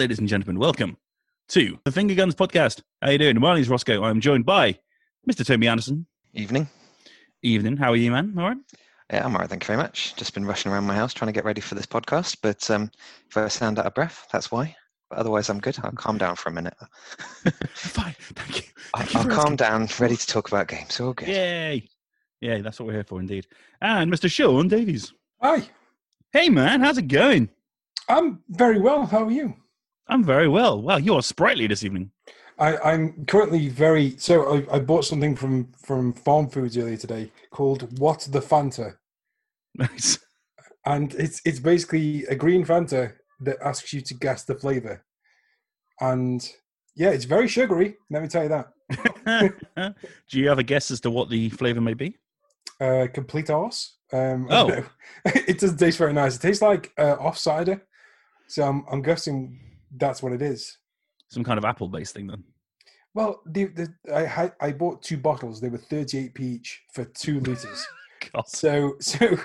Well, hello there, ladies and gentlemen. Welcome to the Finger Guns Podcast. How are you doing? My name's Rossko. I'm joined by Mr. Toby Anderson. Evening. Evening. How are you, man? All right. Yeah, I'm all right. Thank you very much. Just been rushing around my house trying to get ready for this podcast. But um, if I sound out of breath, that's why. But otherwise, I'm good. I'll calm down for a minute. Fine. Thank you. I'll, you I'll calm down, ready to talk about games. All good. Yay. Yeah, that's what we're here for, indeed. And Mr. Sean Davies. Hi, Hey, man. How's it going? I'm very well. How are you? I'm very well. Wow, you are sprightly this evening. I, I'm currently very so. I, I bought something from from Farm Foods earlier today called What the Fanta, Nice. and it's it's basically a green Fanta that asks you to guess the flavor, and yeah, it's very sugary. Let me tell you that. Do you have a guess as to what the flavor may be? Uh, complete arse. Um, I Oh. don't know. it doesn't taste very nice. It tastes like uh, off cider, so I'm I'm guessing that's what it is. Some kind of apple based thing, then. Well, the, the I had I bought two bottles. They were 38p each for two liters. So so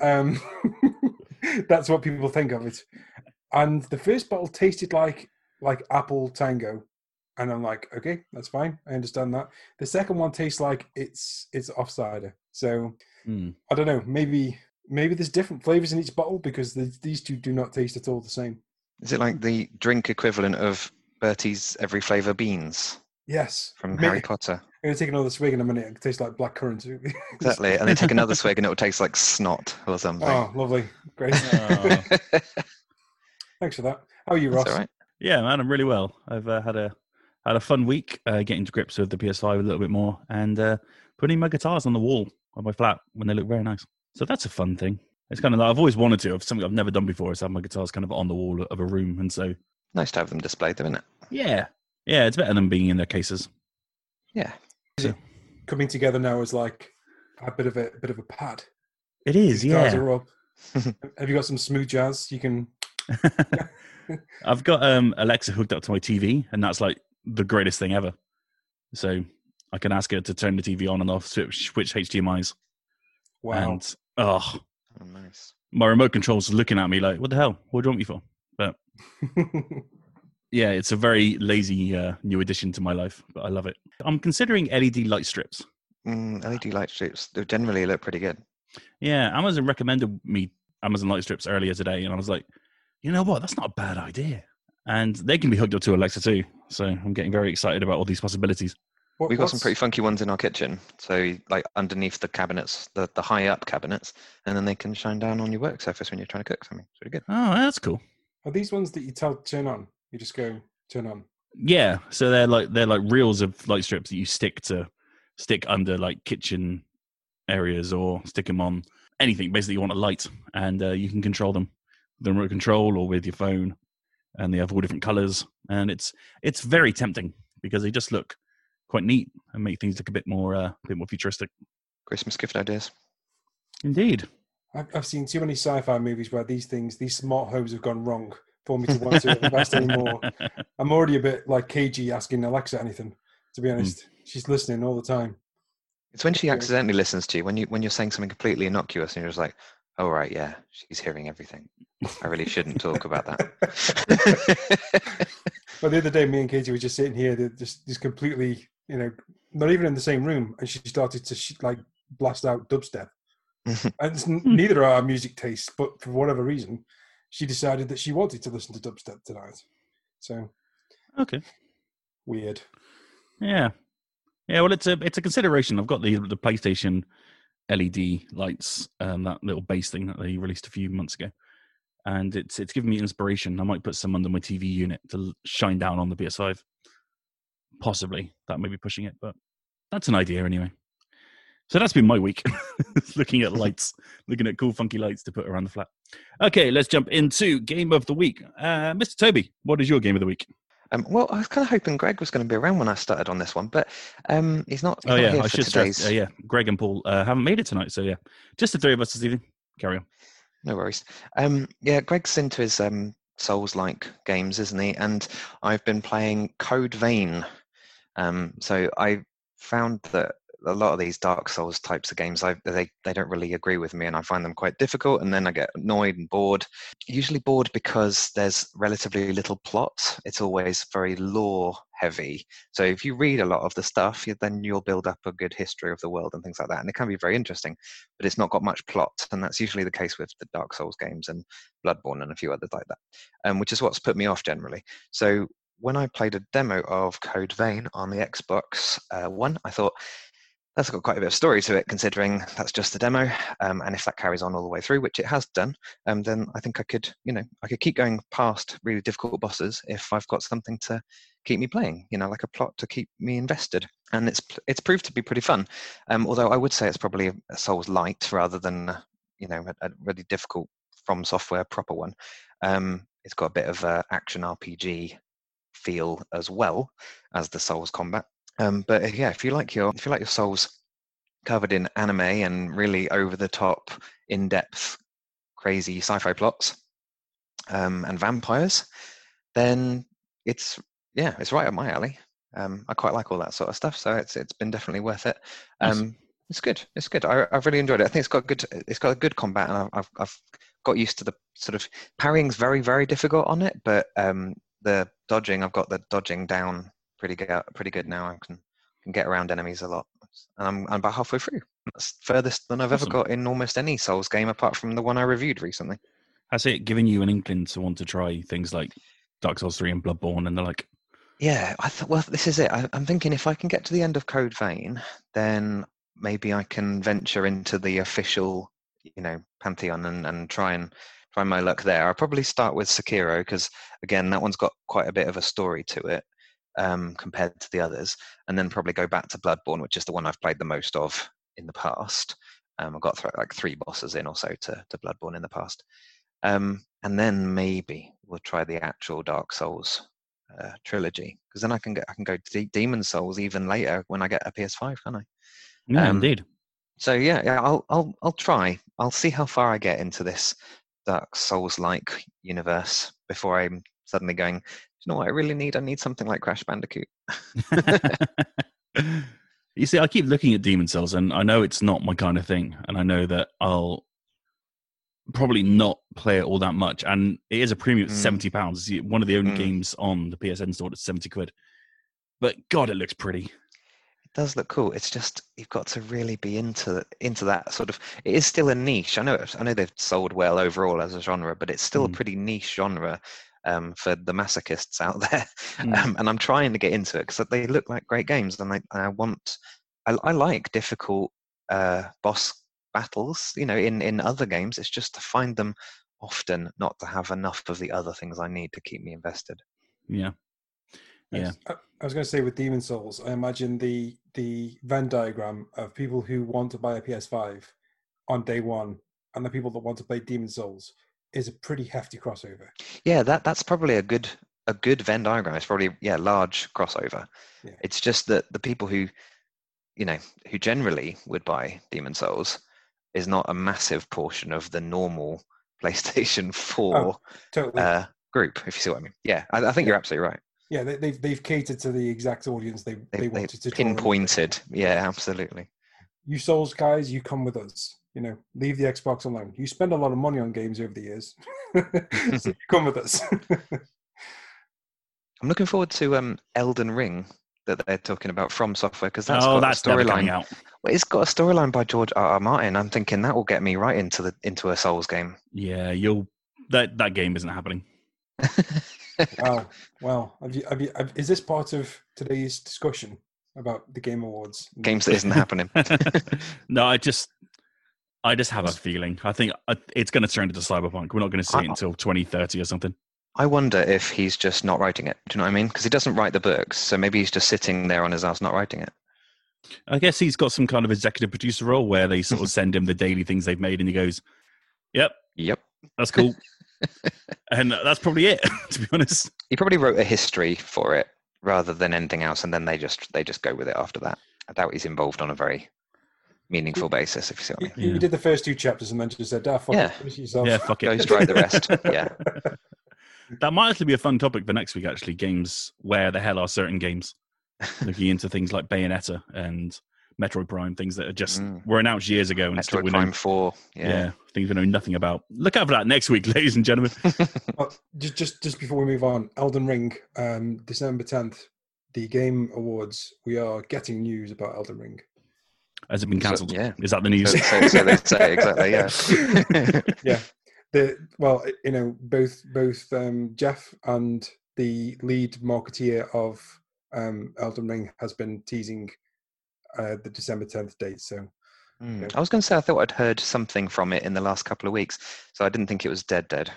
um that's what people think of it. And the first bottle tasted like like apple tango. And I'm like, okay, that's fine. I understand that. The second one tastes like it's it's off cider. So Hmm. I don't know. Maybe maybe there's different flavors in each bottle because the, these two do not taste at all the same. Is it like the drink equivalent of Bertie's Every Flavour Beans Yes, from May- Harry Potter? I'm gonna take another swig in a minute. It tastes like black currant. Exactly. And then take another swig and it will taste like snot or something. oh, lovely, great. Oh. Thanks for that. How are you, Ross? That's all right. Yeah, man, I'm really well. I've uh, had a had a fun week uh, getting to grips with the PS5 a little bit more and uh, putting my guitars on the wall of my flat when they look very nice. So that's a fun thing. It's kind of like I've always wanted to. It's something I've never done before is have my guitars kind of on the wall of a room, and so Nice to have them displayed, though, isn't it? yeah, yeah, it's better than being in their cases. Yeah. Coming together now is like a bit of a bit of a pad. It is, Your guitars yeah. are up. Have you got some smooth jazz? You can. I've got um, Alexa hooked up to my TV, and that's like the greatest thing ever. So I can ask her to turn the TV on and off, switch, switch HDMI's, Wow. and oh, Oh, nice. my remote control's looking at me like, "What the hell? What do you want me for?" But yeah, it's a very lazy uh, new addition to my life, but I love it. I'm considering LED light strips. Mm, LED light strips they generally look pretty good. Yeah, Amazon recommended me Amazon light strips earlier today, and I was like, you know what? That's not a bad idea. And they can be hooked up to Alexa too. So I'm getting very excited about all these possibilities. What- We've got some pretty funky ones in our kitchen. So, like underneath the cabinets, the, the high up cabinets, and then they can shine down on your work surface when you're trying to cook something. It's really good. Oh, that's cool. Are these ones that you tell turn on? You just go turn on. Yeah, so they're like they're like reels of light strips that you stick to stick under like kitchen areas or stick them on anything. Basically, you want a light, and uh, you can control them with the remote control or with your phone, and they have all different colors, and it's it's very tempting because they just look quite neat and make things look a bit more uh, a bit more futuristic. Christmas gift ideas. Indeed. I've, I've seen too many sci-fi movies where these things, these smart homes, have gone wrong for me to want to invest anymore. I'm already a bit like KG asking Alexa anything. To be honest, she's listening all the time. It's when she accidentally listens to you when you when you're saying something completely innocuous and you're just like, "Oh right, yeah, she's hearing everything. I really shouldn't talk about that." But the other day, me and Katie were just sitting here, just just completely, you know, not even in the same room, and she started to sh- like blast out dubstep. and it's n- neither are our music tastes, but for whatever reason, she decided that she wanted to listen to dubstep tonight. So okay. weird. Yeah, yeah. Well, it's a it's a consideration. I've got the the PlayStation LED lights, um, that little base thing that they released a few months ago, and it's it's given me inspiration. I might put some under my TV unit to shine down on the PS5. Possibly that may be pushing it, but that's an idea anyway. So that's been my week, looking at lights, looking at cool, funky lights to put around the flat. Okay, let's jump into game of the week. Uh, Mr. Toby, what is your game of the week? um, well, I was kind of hoping Greg was going to be around when I started on this one, but um, he's not. He's Oh not yeah, I should today's. stress. Uh, yeah, Greg and Paul uh, haven't made it tonight, so yeah, just the three of us this evening. Carry on. No worries. Um, yeah, Greg's into his um, Souls-like games, isn't he? And I've been playing Code Vein. Um, so I found that a lot of these Dark Souls types of games, I, they they don't really agree with me, and I find them quite difficult. And then I get annoyed and bored. Usually bored because there's relatively little plot. It's always very lore heavy. So if you read a lot of the stuff, then you'll build up a good history of the world and things like that, and it can be very interesting. But it's not got much plot, and that's usually the case with the Dark Souls games and Bloodborne and a few others like that, um, which is what's put me off generally. So when I played a demo of Code Vein on the Xbox uh, One, I thought that's got quite a bit of story to it, considering that's just a demo. Um, and if that carries on all the way through, which it has done, um, then I think I could, you know, I could keep going past really difficult bosses if I've got something to keep me playing, you know, like a plot to keep me invested. And it's it's proved to be pretty fun. Um, although I would say it's probably a Souls light rather than, you know, a, a really difficult FromSoftware proper one. Um, it's got a bit of uh, action RPG feel as well as the Souls combat. Um, but uh, yeah, if you like your if you like your Souls covered in anime and really over the top, in depth, crazy sci-fi plots um, and vampires, then it's yeah, it's right up my alley. Um, I quite like all that sort of stuff, so it's it's been definitely worth it. Um, it's good. It's good. I, have really enjoyed it. I think it's got good. It's got a good combat, and I've I've got used to the sort of parrying's very very difficult on it, but um, the dodging, I've got the dodging down pretty good, pretty good now. I can can get around enemies a lot, and I'm, I'm about halfway through. That's furthest than I've awesome. ever got in almost any Souls game, apart from the one I reviewed recently. Has it given you an inkling to want to try things like Dark Souls three and Bloodborne, and the like? Yeah, I thought. Well, this is it. I, I'm thinking if I can get to the end of Code Vein, then maybe I can venture into the official, you know, pantheon and, and try and try my luck there. I'll probably start with Sekiro because again, that one's got quite a bit of a story to it um, compared to the others, and then probably go back to Bloodborne, which is the one I've played the most of in the past. Um, I've got th- like three bosses in or so to, to Bloodborne in the past, um, and then maybe we'll try the actual Dark Souls uh, trilogy because then I can get I can go to Demon Souls even later when I get a PS5, can I? Yeah, um, indeed. So yeah, yeah, I'll I'll I'll try. I'll see how far I get into this Dark Souls like universe before I'm suddenly going, you know what I really need? I need something like Crash Bandicoot. you see, I keep looking at Demon Souls and I know it's not my kind of thing. And I know that I'll probably not play it all that much. And it is a premium, mm. £70. It's one of the only mm. games on the PSN store that's 70 quid. But God, it looks pretty does look cool. It's just you've got to really be into into that sort of. It is still a niche. I know. I know they've sold well overall as a genre, but it's still mm. a pretty niche genre um, for the masochists out there. Mm. Um, and I'm trying to get into it because they look like great games, and I, I want. I, I like difficult uh, boss battles. You know, in in other games, it's just to find them often, not to have enough of the other things I need to keep me invested. Yeah, yeah. I, I was going to say with Demon Souls, I imagine the the Venn diagram of people who want to buy a PS5 on day one and the people that want to play Demon Souls is a pretty hefty crossover. Yeah, that that's probably a good a good Venn diagram. It's probably yeah large crossover. Yeah. It's just that the people who you know who generally would buy Demon Souls is not a massive portion of the normal PlayStation 4 oh, totally. uh, group. If you see what I mean. Yeah, I, I think yeah. you're absolutely right. Yeah, they, have they've, they've catered to the exact audience they they, they wanted to pinpointed. Yeah, absolutely. You Souls guys, you come with us. You know, leave the Xbox alone. You spend a lot of money on games over the years. so come with us. I'm looking forward to um, Elden Ring that they're talking about FromSoftware because that's oh, got that's a storyline. Well, it's got a storyline by George R. R. Martin. I'm thinking that will get me right into the into a Souls game. Yeah, you'll that that game isn't happening wow. Well, have you, have you, have, is this part of today's discussion about the Game Awards? Games that isn't happening. no, I just, I just have a feeling. I think uh, it's going to turn into Cyberpunk. We're not going to see I, it until 2030 or something. I wonder if he's just not writing it. Do you know what I mean? Because he doesn't write the books, so maybe he's just sitting there on his ass not writing it. I guess he's got some kind of executive producer role where they sort of send him the daily things they've made, and he goes, "Yep, yep, that's cool." and that's probably it, to be honest. He probably wrote a history for it rather than anything else, and then they just they just go with it after that. I doubt he's involved on a very meaningful basis. If you see what I mean. You, did the first two chapters and then just said, "Ah, fuck yeah. it, yeah, fuck it, Ghost write the rest." yeah. That might actually be a fun topic for next week. Actually, games where the hell are certain games? Looking into things like Bayonetta and Metroid Prime, things that are just Mm. were announced years ago and still Metroid we know, Prime Four. yeah. Yeah. things we know nothing about. Look out for that next week, ladies and gentlemen. Uh, just just just before we move on, Elden Ring, um, December tenth, the Game Awards. We are getting news about Elden Ring. Has it been So- cancelled? yeah. Is that the news? So, so, so they say exactly. Yeah. yeah, the well, you know, both both um, Geoff and the lead marketeer of um, Elden Ring has been teasing uh, the December tenth date. So Mm. Yeah. I was going to say I thought I'd heard something from it in the last couple of weeks, so I didn't think it was dead. Dead.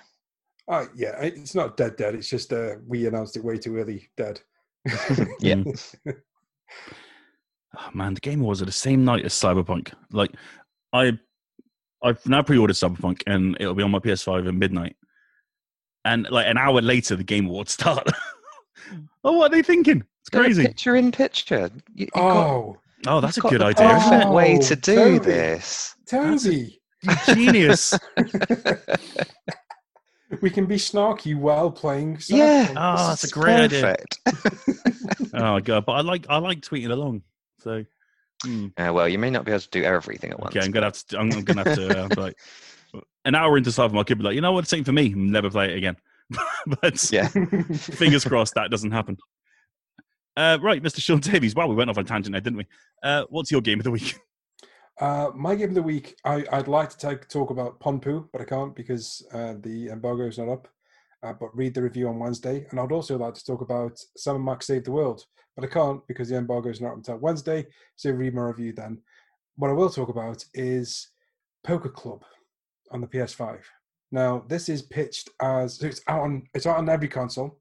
uh, yeah, it's not dead dead. It's just uh, we announced it way too early. Dead. Yeah. Oh, man, the Game Awards are the same night as Cyberpunk. Like, I, I've now pre-ordered Cyberpunk, and it'll be on my PS5 at midnight. And like an hour later, the Game Awards start. oh, what are they thinking? It's crazy. Picture in picture. You, you've got, oh, Oh, that's a got good the idea, isn't perfect it? way Oh, to do Toby. this. Toby. Genius. we can be snarky while playing. Yeah. Cyberpunk. Oh, that's a is great idea. perfect. oh god, but I like I like tweeting along. So, hmm. Uh, well, you may not be able to do everything at once. okay, I'm gonna have to. I'm gonna have to uh, like an hour into Cyberpunk. I could be like, you know what, it's ain't for me. Never play it again. but Yeah. fingers crossed that doesn't happen. Uh, right, Mr. Sean Davies. Wow, we went off on tangent there, didn't we? Uh, what's your game of the week? Uh, my game of the week, I, I'd like to take, talk about Ponpu, but I can't because uh, the embargo is not up. Uh, but read the review on Wednesday. And I'd also like to talk about Sam and Max Save the World, but I can't because the embargo is not up until Wednesday. So read my review then. What I will talk about is Poker Club on the PS5. Now, this is pitched as so it's out on it's out on every console,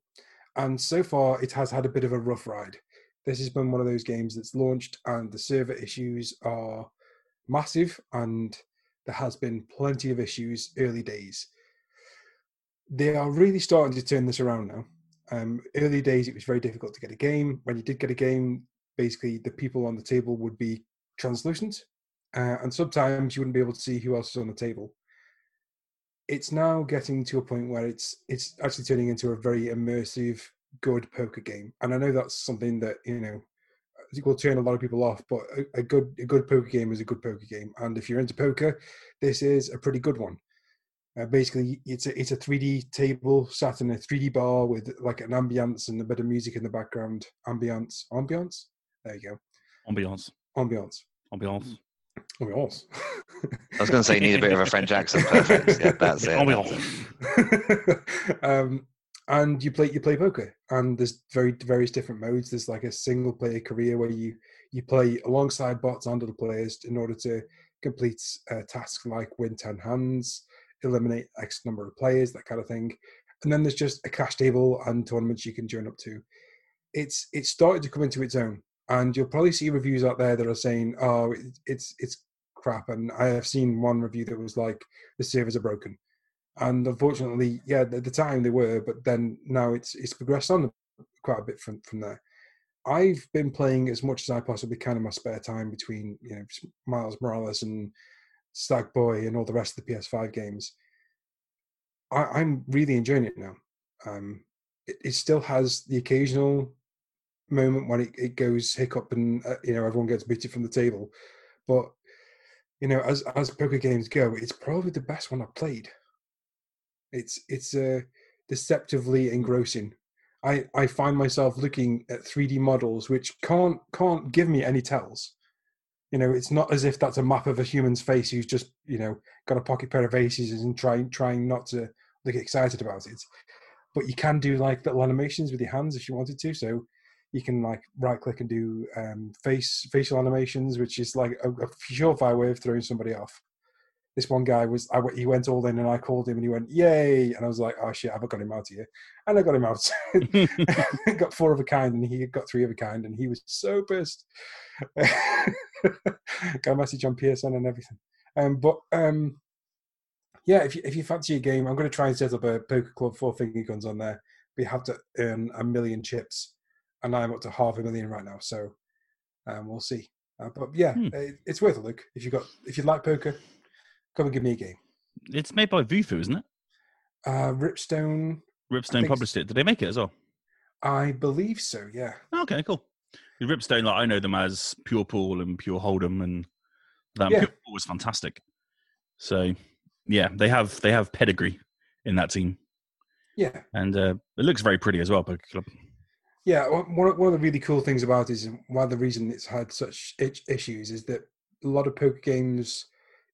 and so far it has had a bit of a rough ride. This has been one of those games that's launched, and the server issues are massive, and there has been plenty of issues early days. They are really starting to turn this around now. Um, early days, it was very difficult to get a game. When you did get a game, basically the people on the table would be translucent, uh, and sometimes you wouldn't be able to see who else is on the table. It's now getting to a point where it's it's actually turning into a very immersive, good poker game, and I know that's something that you know will turn a lot of people off. But a, a good a good poker game is a good poker game, and if you're into poker, this is a pretty good one. Uh, basically, it's a it's a 3D table sat in a 3D bar with like an ambience and a bit of music in the background. Ambience, ambience. There you go. Ambiance. Ambience. Ambiance. Ambience. I was going to say you need a bit of a French accent. Perfect. Yeah, that's it. Ambiance. um, and you play you play poker, and there's very various different modes. There's like a single player career where you you play alongside bots and other players in order to complete uh, tasks like win ten hands, eliminate X number of players, that kind of thing. And then there's just a cash table and tournaments you can join up to. It's it started to come into its own, and you'll probably see reviews out there that are saying, "Oh, it's it's crap." And I have seen one review that was like, "The servers are broken." And unfortunately, yeah, at the time they were, but then now it's it's progressed on quite a bit from from there. I've been playing as much as I possibly can in my spare time between you know Miles Morales and Sackboy and all the rest of the PS5 games. I, I'm really enjoying it now. Um, it, it still has the occasional moment when it, it goes hiccup and uh, you know everyone gets booted from the table, but you know as as poker games go, it's probably the best one I've played. It's it's uh, deceptively engrossing. I, I find myself looking at 3D models which can't can't give me any tells. You know, it's not as if that's a map of a human's face who's just you know got a pocket pair of aces and trying trying not to look excited about it. But you can do like little animations with your hands if you wanted to. So you can like right click and do um, face facial animations, which is like a, a surefire way of throwing somebody off. This one guy was I, he went all in and I called him and he went yay! And I was like oh shit I've got him out here. And I got him out. Got four of a kind and he got three of a kind and he was so pissed. Got a message on PSN and everything. Um, but um, yeah if you, if you fancy a game I'm going to try and set up a poker club four finger guns on there. But you have to earn a million chips and I'm up to half a million right now so um, we'll see uh, but yeah Hmm. it, it's worth a look if you got if you like poker come and give me a game it's made by Vufu, isn't it? uh, Ripstone Ripstone published it. Did they make it as well? I believe so yeah Okay, cool. Ripstone, like I know them as Pure Pool and Pure Hold'em, and that Yeah. Pure Pool was fantastic. So yeah, they have they have pedigree in that team, Yeah, and uh, it looks very pretty as well. Poker Club. Yeah. One one of the really cool things about it is one of the reason it's had such issues is that a lot of poker games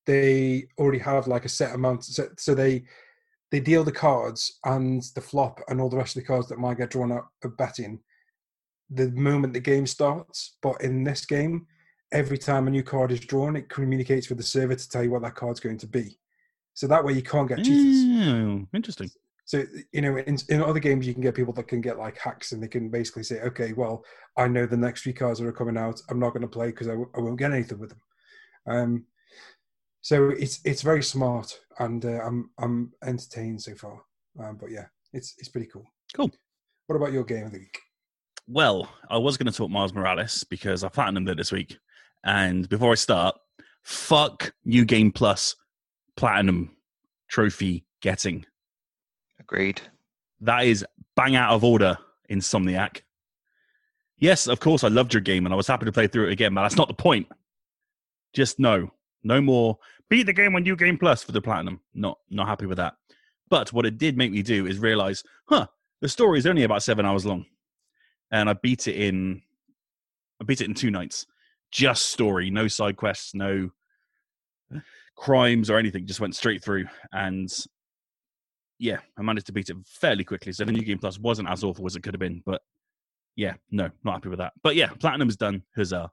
they already have like a set amount. So, so they they deal the cards and the flop and all the rest of the cards that might get drawn out of betting the moment the game starts. But in this game, every time a new card is drawn, it communicates with the server to tell you what that card's going to be. So that way you can't get cheaters. Oh, interesting. So you know, in, in other games, you can get people that can get like hacks, and they can basically say, "Okay, well, I know the next three cards that are coming out. I'm not going to play because I, w- I won't get anything with them." Um, so it's it's very smart, and uh, I'm I'm entertained so far. Um, but yeah, it's it's pretty cool. Cool. What about your game of the week? Well, I was going to talk Miles Morales because I platinumed it this week. And before I start, fuck New Game Plus Platinum trophy getting. Agreed. That is bang out of order, Insomniac. Yes, of course, I loved your game and I was happy to play through it again, but that's not the point. Just no, no more. Beat the game on New Game Plus for the Platinum. Not, not happy with that. But what it did make me do is realize, huh, the story is only about seven hours long, and I beat it in, I beat it in two nights. Just story, no side quests, no eh, crimes or anything. Just went straight through, and yeah, I managed to beat it fairly quickly. So the new game plus wasn't as awful as it could have been, but yeah, no, not happy with that. But yeah, platinum's done, huzzah!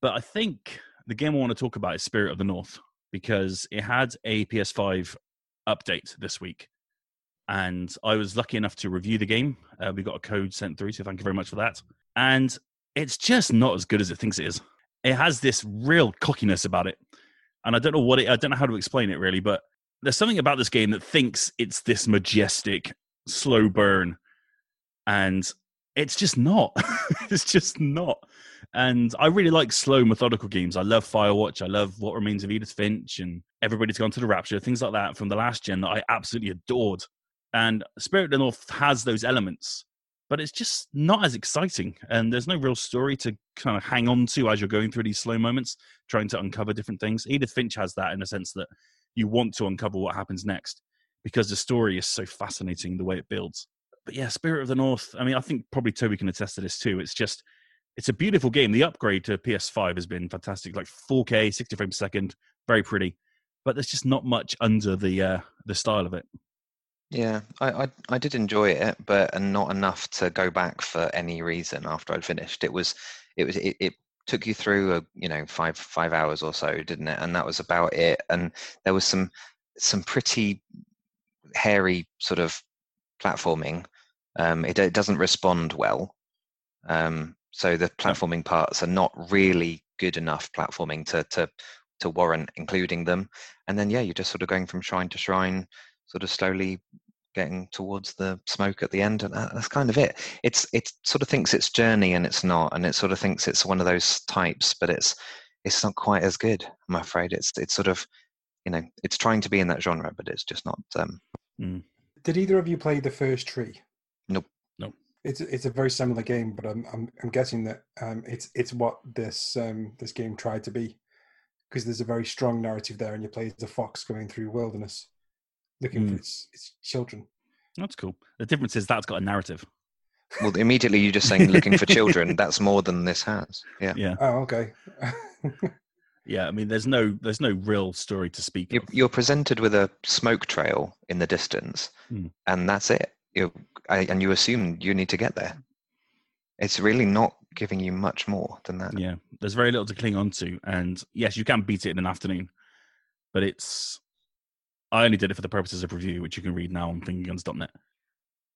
But I think the game I want to talk about is Spirit of the North because it had a PS5 update this week, and I was lucky enough to review the game. Uh, we got a code sent through, so thank you very much for that. And it's just not as good as it thinks it is. It has this real cockiness about it, and I don't know what it. I don't know how to explain it really, but there's something about this game that thinks it's this majestic, slow burn, and it's just not. it's just not. And I really like slow, methodical games. I love Firewatch. I love What Remains of Edith Finch and Everybody's Gone to the Rapture, things like that from the last gen that I absolutely adored. And Spirit of the North has those elements, but it's just not as exciting. And there's no real story to kind of hang on to as you're going through these slow moments, trying to uncover different things. Edith Finch has that in a sense that you want to uncover what happens next because the story is so fascinating the way it builds. But yeah, Spirit of the North, I mean, I think probably Toby can attest to this too. It's just, it's a beautiful game. The upgrade to PS5 has been fantastic, like 4K, 60 frames per second, very pretty. But there's just not much under the uh, the style of it. Yeah, I, I I did enjoy it, but not enough to go back for any reason after I'd finished. It was it was it, it took you through a you know five five hours or so, didn't it? And that was about it. And there was some some pretty hairy sort of platforming. Um, it, it doesn't respond well. Um, so the platforming parts are not really good enough platforming to to to warrant including them. And then yeah, you're just sort of going from shrine to shrine, sort of slowly getting towards the smoke at the end, and that's kind of it. It's it sort of thinks it's journey and it's not, and it sort of thinks it's one of those types, but it's it's not quite as good. I'm afraid it's it's sort of you know it's trying to be in that genre, but it's just not. Um, Did either of you play the first tree? Nope. Nope. It's it's a very similar game, but I'm I'm, I'm guessing that um, it's it's what this um, this game tried to be, because there's a very strong narrative there, and you play as a fox going through wilderness, looking for Mm. its its children. That's cool. The difference is that's got a narrative. well, immediately you're just saying looking for children. That's more than this has. Yeah. Yeah, Oh, okay. yeah. I mean, there's no there's no real story to speak You're, of. you're presented with a smoke trail in the distance, Hmm. and that's it. You and you assume you need to get there. It's really not giving you much more than that. Yeah, there's very little to cling on to, and yes, you can beat it in an afternoon, but it's. I only did it for the purposes of review, which you can read now on fingerguns.net.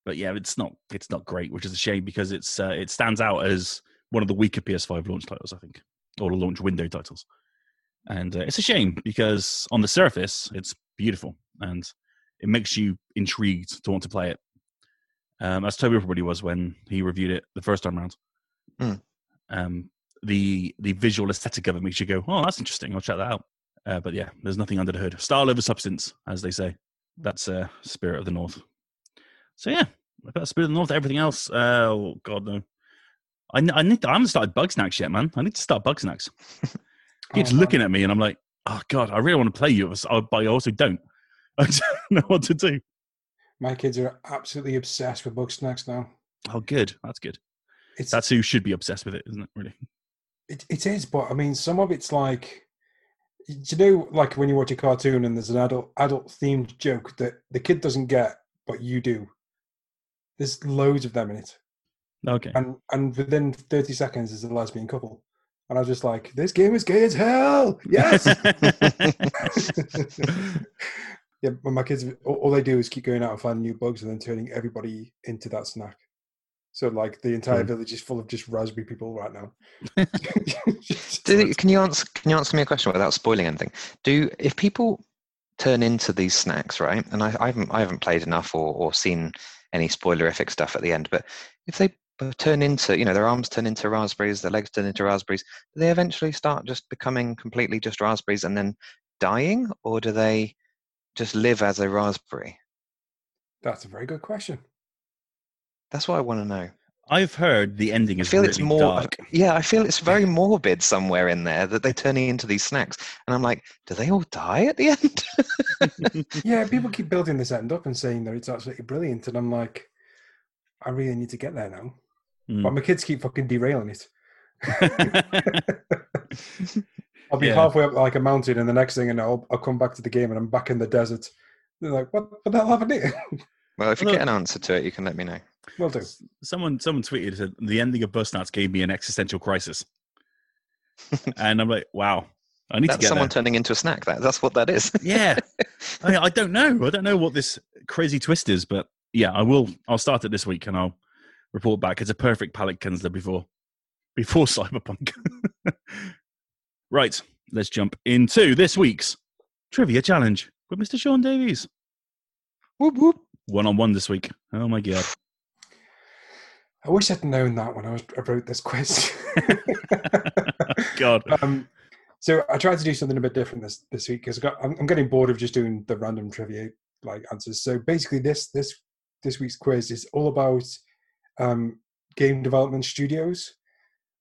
But yeah, it's not it's not great, which is a shame because it's uh, it stands out as one of the weaker PS5 launch titles, I think, or launch window titles. And uh, it's a shame because on the surface, it's beautiful and it makes you intrigued to want to play it. Um, as Toby probably was when he reviewed it the first time around. Hmm. Um, the the visual aesthetic of it makes you go, "Oh, that's interesting. I'll check that out." Uh, but yeah, there's nothing under the hood. Style over substance, as they say. That's uh, Spirit of the North. So yeah, about Spirit of the North. Everything else, uh, oh god no. I, I need. To, I haven't started Bugsnax yet, man. I need to start Bugsnax. Kids Oh, looking at me, and I'm like, oh god, I really want to play you, but I also don't. I don't know what to do. My kids are absolutely obsessed with Bugsnax now. Oh, good. That's good. It's That's who should be obsessed with it, isn't it? Really? It, it is, but I mean, some of it's like, you know, like when you watch a cartoon and there's an adult adult themed joke that the kid doesn't get, but you do. There's loads of them in it, Okay. and and within thirty seconds is a lesbian couple, and I was just like, this game is gay as hell. Yes. yeah, but my kids, all, all they do is keep going out and finding new bugs and then turning everybody into that snack. So like the entire Hmm. village is full of just raspberry people right now. Do, can you answer? Can you answer me a question without spoiling anything? Do if people turn into these snacks, right? And I, I haven't, I haven't played enough or, or seen any spoilerific stuff at the end. But if they turn into, you know, their arms turn into raspberries, their legs turn into raspberries, do they eventually start just becoming completely just raspberries and then dying, or do they just live as a raspberry? That's a very good question. That's what I want to know. I've heard the ending I is feel really it's more. dark. Yeah, I feel it's very morbid somewhere in there that they're turning into these snacks, and I'm like, do they all die at the end? Yeah, people keep building this end up and saying that it's absolutely brilliant, and I'm like, I really need to get there now. Mm. But my kids keep fucking derailing it. I'll be Yeah. halfway up like a mountain, and the next thing, and I'll, I'll come back to the game, and I'm back in the desert. They're like, "What, what the hell happened here?" well, if you Look- get an answer to it, you can let me know. Will do. someone someone tweeted said the ending of Bugsnax gave me an existential crisis, and I'm like, wow, I need to get someone there. turning into a snack. That, that's what that is. yeah, I, mean, I don't know. I don't know what this crazy twist is, but yeah, I will. I'll start it this week, and I'll report back. It's a perfect palate cleanser before before Cyberpunk. right, let's jump into this week's trivia challenge with Mr. Sean Davies. whoop, whoop. One on one this week. Oh my god. I wish I'd known that when I was I wrote this quiz. God. um, so I tried to do something a bit different this this week because I'm, I'm getting bored of just doing the random trivia like answers. So basically, this this this week's quiz is all about um, game development studios,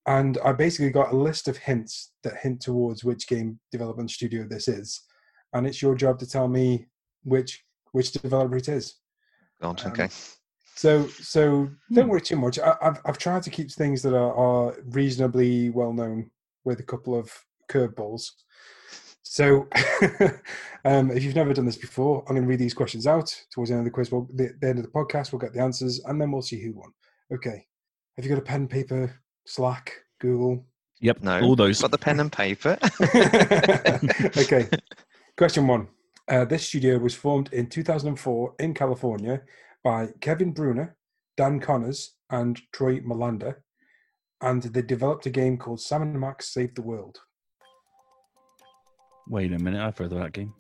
and I basically got a list of hints that hint towards which game development studio this is, and it's your job to tell me which which developer it is. God, Um, okay. So, so don't worry too much. I, I've I've tried to keep things that are, are reasonably well known with a couple of curveballs. So, um, if you've never done this before, I'm going to read these questions out towards the end of the quiz. We'll, the, the end of the podcast, we'll get the answers, and then we'll see who won. Okay. Have you got a pen, paper, Slack, Google? Yep. No, All those. Got the pen and paper. okay. Question one. Uh, this studio was formed in 2004 in California by Kevin Bruner, Dan Connors, and Troy Molander, and they developed a game called Sam and Max Save the World. Wait a minute. I've heard of that game.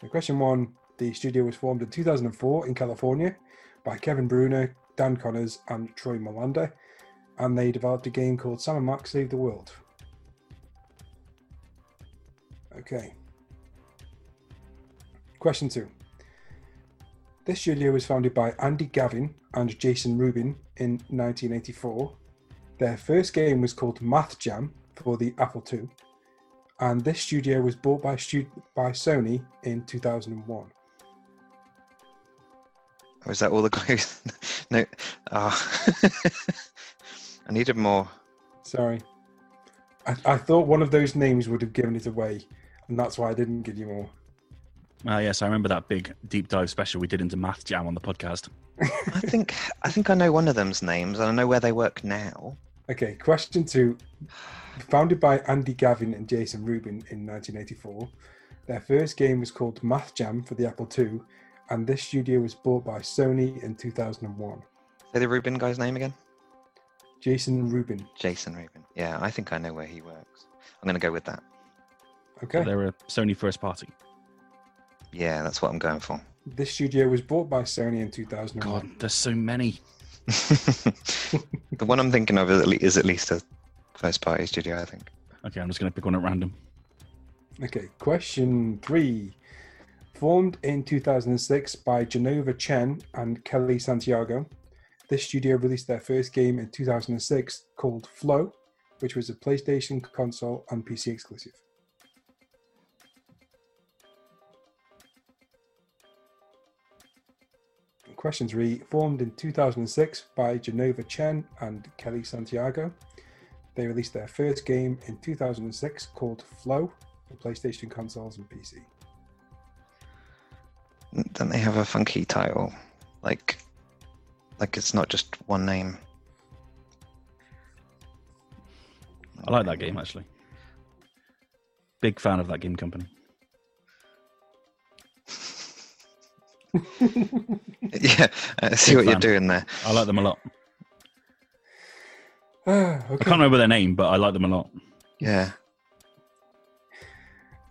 So question one. The studio was formed in 2004 in California by Kevin Bruner, Dan Connors, and Troy Molander, and they developed a game called Sam and Max Save the World. Okay. Question two. This studio was founded by Andy Gavin and Jason Rubin in 1984. Their first game was called Math Jam for the Apple II, and this studio was bought by by Sony in 2001. Or is that all the clues? no. Ah. I needed more. Sorry. I, I thought one of those names would have given it away, and that's why I didn't give you more. Ah, yes, I remember that big deep dive special we did into Math Jam on the podcast. I think I think I know one of them's names, and I know where they work now. Okay, question two. Founded by Andy Gavin and Jason Rubin in 1984, their first game was called Math Jam for the Apple II, and this studio was bought by Sony in 2001. Say the Rubin guy's name again. Jason Rubin. Jason Rubin. Yeah, I think I know where he works. I'm going to go with that. Okay. They're a Sony first party. Yeah, that's what I'm going for. This studio was bought by Sony in 2001. God, there's so many. the one I'm thinking of is at, is at least a first party studio, I think. Okay, I'm just going to pick one at random. Okay, question three. Formed in 2006 by Jenova Chen and Kellee Santiago, This studio released their first game in 2006 called Flow, which was a PlayStation console and PC exclusive. Question three Formed in 2006 by Jenova Chen and Kellee Santiago, they released their first game in 2006 called Flow for PlayStation consoles and PC. Don't they have a funky title? Like, like it's not just one name. I like that game actually. Big fan of that game company. yeah, I see Big what you're doing there. I like them a lot. Ah, I can't remember their name, but I like them a lot. Yeah.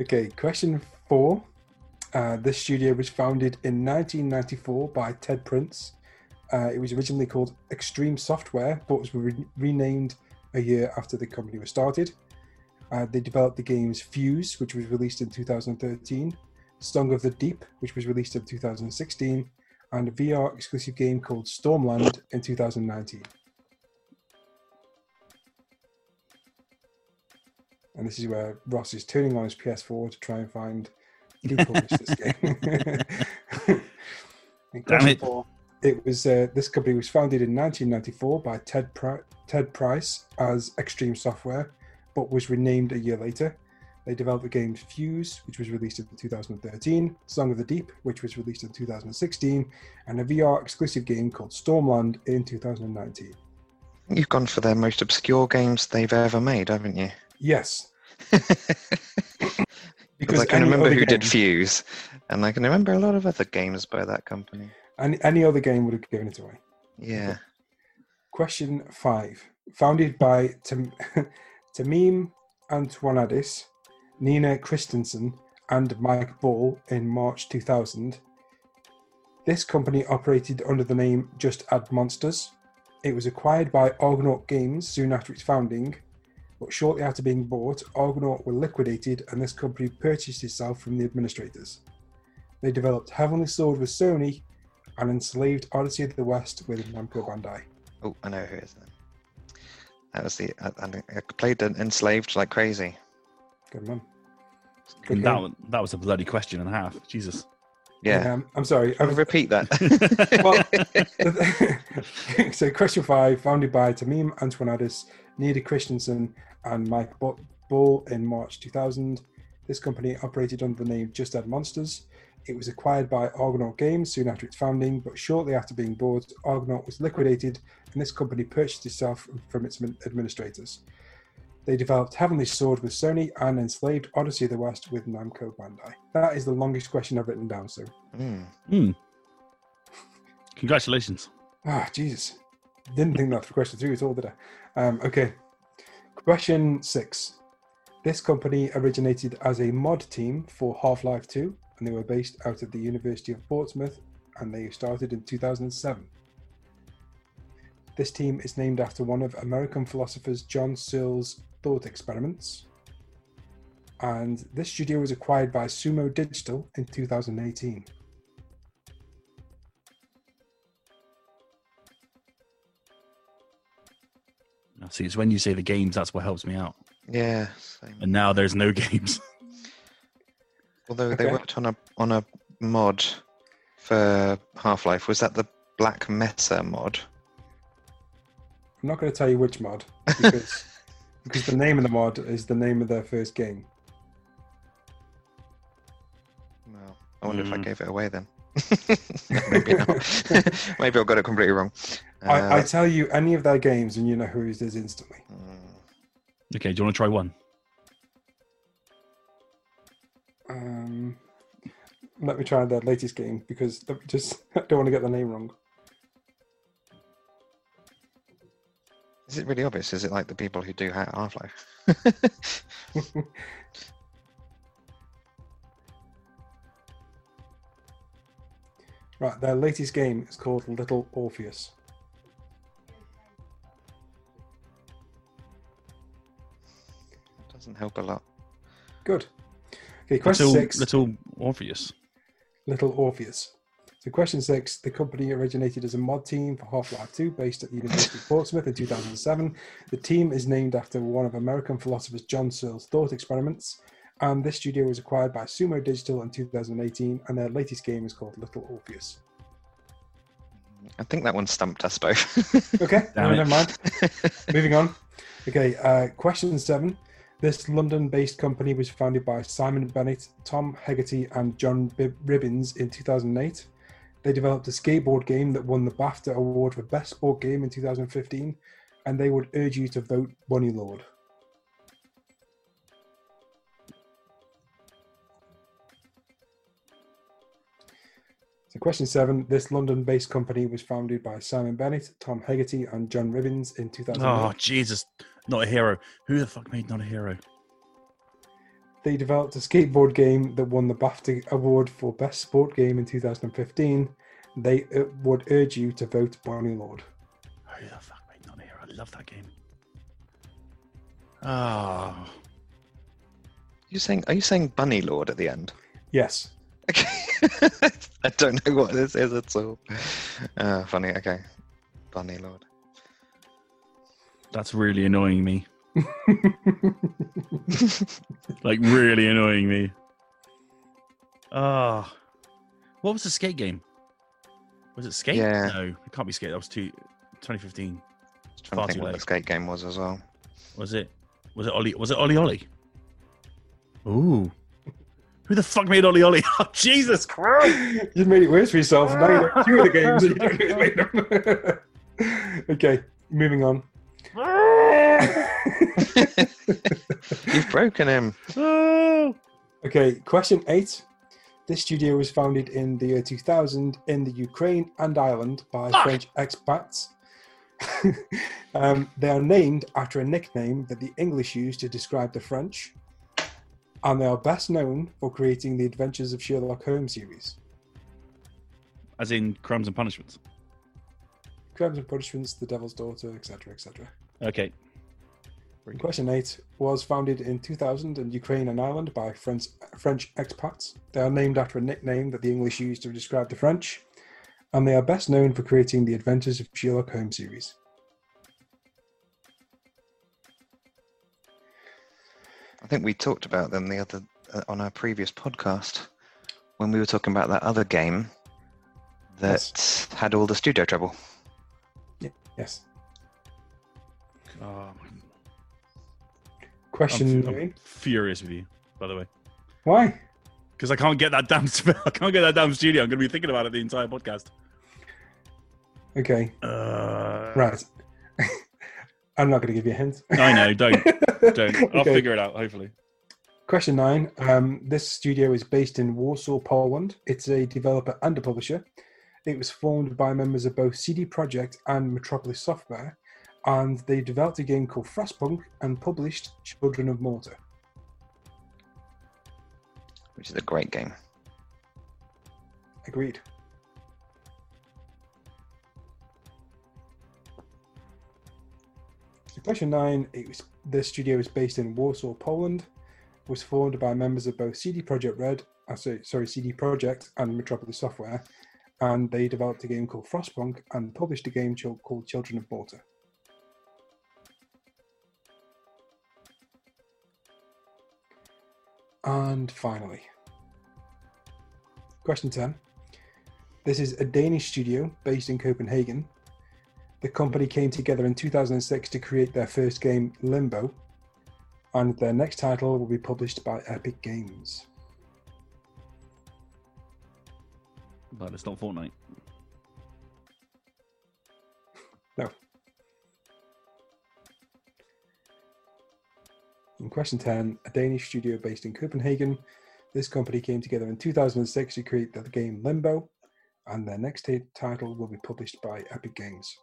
Okay, question four. Uh, this studio was founded in 1994 by Ted Prince. Uh, it was originally called Xtreme Software, but was re- renamed a year after the company was started. Uh, they developed the games Fuse, which was released in 2013, Song of the Deep, which was released in 2016, and a VR exclusive game called Stormland in 2019. And this is where Ross is turning on his PS4 to try and find who published this game. Damn it. It was uh, this company was founded in 1994 by Ted Pri- Ted Price as Xtreme Software, but was renamed a year later. They developed the games Fuse, which was released in 2013, Song of the Deep, which was released in 2016, and a VR exclusive game called Stormland in 2019. You've gone for their most obscure games they've ever made, haven't you? Yes, Because I can remember who did Fuse, and I can remember a lot of other games by that company. Any, any other game would have given it away. Yeah. Question five. Founded by Tam- Tameem Antoniades, Nina Christensen, and Mike Ball in March 2000, this company operated under the name Just Add Monsters. It was acquired by Argonaut Games soon after its founding, but shortly after being bought, Argonaut were liquidated and this company purchased itself from the administrators. They developed Heavenly Sword with Sony and Enslaved Odyssey of the West with Namco Bandai. Oh, I know who it is. That was the. I, I played Enslaved like crazy. Good man. Good that, game. wa- that was a bloody question and a half. Jesus. Yeah. Um, I'm sorry. I was, Repeat that. well, so question five, founded by Tameem Antoniades, Nina Christensen, and Mike Bo- Ball in March 2000. This company operated under the name Just Add Monsters. It was acquired by Argonaut Games soon after its founding, but shortly after being bought, Argonaut was liquidated, and this company purchased itself from its administrators. They developed Heavenly Sword with Sony and Enslaved Odyssey of the West with Namco Bandai. That is the longest question I've written down, so Mm. Hmm. Congratulations. Ah, Jesus. Didn't think that for question three at all, did I? Um, okay. Question six. This company originated as a mod team for Half Life 2, and they were based out of the University of Portsmouth, and they started in 2007. This team is named after one of American philosophers John Searle's thought experiments. And this studio was acquired by Sumo Digital in 2018. Now, see, it's when you say the games that's what helps me out. Yeah. Same. And now there's no games. Although they Okay. worked on a on a mod for Half Life. Was that the Black Mesa mod? I'm not going to tell you which mod because because the name of the mod is the name of their first game. Well, I wonder if I Mm. gave it away then. Maybe not. Maybe I got it completely wrong. Uh, I, I tell you any of their games and you know who it is instantly. mm, Okay, do you want to try one? Um, let me try their latest game because just I don't want to get the name wrong. Is it really obvious? Is it like the people who do Ha- Half Life? Right, their latest game is called Little Orpheus. Doesn't help a lot. Good. Okay, question Little, six. little Orpheus. Little Orpheus. So, question six the company originated as a mod team for Half Life 2 based at the University of Portsmouth in 2007. The team is named after one of American philosophers John Searle's thought experiments. And this studio was acquired by Sumo Digital in 2018, and their latest game is called Little Orpheus. I think that one stumped us both. Okay, no, never mind. Moving on. Okay, uh, question seven. This London based company was founded by Simon Bennett, Tom Hegarty, and John Bib- Ribbins in 2008. They developed a skateboard game that won the BAFTA Award for Best Sport Game in 2015, and they would urge you to vote Bunny Lord. So, question seven. This London based company was founded by Simon Bennett, Tom Hegarty, and John Ribbins in 2000. Oh Jesus! Not a hero. Who the fuck made not a hero? They developed a skateboard game that won the BAFTA award for Best Sport Game in 2015. They uh, would urge you to vote Bonnie Lord. Who the fuck made not a hero? I love that game. Ah, you saying? Are you saying Bunny Lord at the end? Yes. Okay. I don't know what this is at all. Uh, funny. Okay. Bunny Lord. that's really annoying me. Like really annoying me. Ah, what was the skate game? Was it skate? Yeah. No, it can't be skate. That was two, 2015. Just trying Far to think too what late. the skate game was as well. Was it? Was it Ollie? Was it OlliOlli? Ooh. Who the fuck made OlliOlli? Oh, Jesus Christ! You've made it worse for yourself. Now you know two of the games. and you don't know who's made them. okay, moving on. You've broken him. Oh. Okay, question eight. This studio was founded in the year 2000 in the Ukraine and Ireland by Fuck. French expats. um, they are named after a nickname that the English use to describe the French, and they are best known for creating the Adventures of Sherlock Holmes series. As in crimes and punishments. Crimes and Punishments, The Devil's Daughter, etc., etc. Okay. Question eight was founded in 2000 in Ukraine and Ireland by French, French expats. They are named after a nickname that the English used to describe the French, and they are best known for creating the Adventures of Sherlock Holmes series. I think we talked about them the other uh, on our previous podcast when we were talking about that other game that Yes. had all the studio trouble. Yes. Oh, Question I'm, nine. I'm furious with you, by the way, Why? because I can't get that damn. sp- I can't get that damn studio. I'm going to be thinking about it the entire podcast. Okay, Uh, right. I'm not going to give you a hint. I know. Don't. Don't. I'll Okay. figure it out. Hopefully. Question nine. Um, this studio is based in Warsaw, Poland. It's a developer and a publisher. It was formed by members of both CD Projekt and Metropolis Software, and they developed a game called Frostpunk and published Children of Morta. which is a great game. Agreed. So question nine. It was the studio is based in Warsaw, Poland. Was formed by members of both CD Projekt Red, uh, sorry, sorry, CD Projekt and Metropolis Software, and they developed a game called Frostpunk and published a game called Children of Morta. And finally, question 10. This is a Danish studio based in Copenhagen. The company came together in 2006 to create their first game, Limbo, and their next title will be published by Epic Games. But it's not Fortnite. No. In question 10, a Danish studio based in Copenhagen. This company came together in 2006 to create the game Limbo, and their next t- title will be published by Epic Games.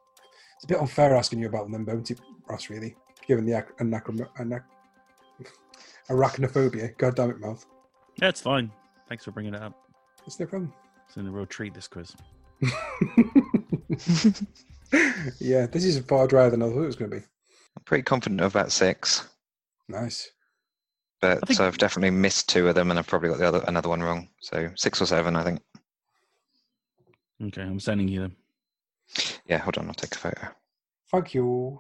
It's a bit unfair asking you about Limbo, isn't it, Ross, really, given the ac- anachro- anach- arachnophobia. God damn it, mouth. Yeah, it's fine. Thanks for bringing it up. It's no problem. It's in a real treat. This quiz. yeah, this is far drier than I thought it was going to be. I'm pretty confident of about six, Nice. but I think- so I've definitely missed two of them, and I've probably got the other another one wrong. So six or seven, I think. Okay, I'm sending you them. Yeah, hold on, I'll take a photo. Thank you.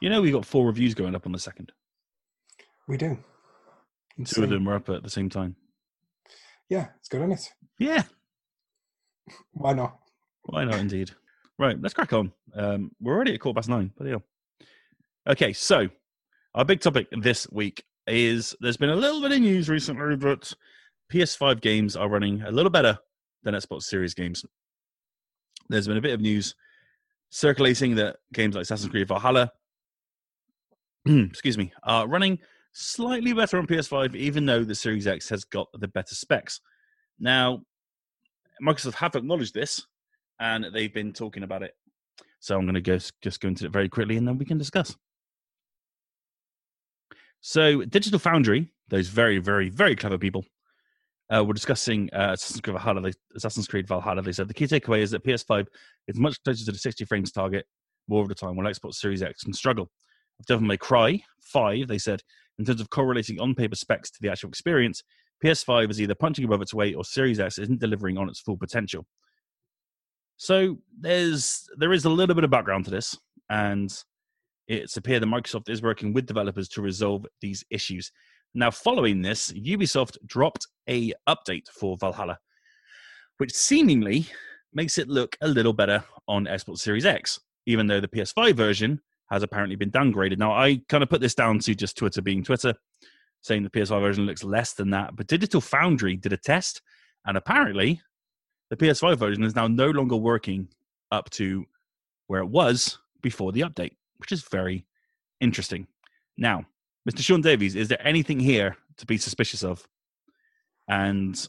You know, we got four reviews going up on the second. We do. Two of them were up at the same time. Yeah, it's good, isn't it? Yeah, Why not? why not? Indeed. Right, let's crack on. Um, we're already at quarter past nine. But yeah. Okay, so our big topic this week is there's been a little bit of news recently that PS5 games are running a little better than Xbox Series games. There's been a bit of news circulating that games like Assassin's Creed Valhalla, excuse me, are running slightly better on PS5, even though the Series X has got the better specs. Now, Microsoft have acknowledged this, and they've been talking about it. So I'm going to go, just go into it very quickly, and then we can discuss. So, Digital Foundry, those very, very, very clever people, uh, were discussing uh, Assassin's Creed Valhalla. They, Assassin's Creed Valhalla. They said the key takeaway is that PS5 is much closer to the 60 frames target more of the time, while Xbox Series X can struggle. Devil May Cry 5, they said, in terms of correlating on paper specs to the actual experience, PS5 is either punching above its weight or Series X isn't delivering on its full potential. So there's there is a little bit of background to this, and it's appeared that Microsoft is working with developers to resolve these issues. Now, following this, Ubisoft dropped a update for Valhalla, which seemingly makes it look a little better on Xbox Series X, even though the PS5 version has apparently been downgraded. Now, I kind of put this down to just Twitter being Twitter, saying the PS5 version looks less than that. But Digital Foundry did a test, and apparently the PS5 version is now no longer working up to where it was before the update, which is very interesting. Now, Mr. Sean Davies, is there anything here to be suspicious of? And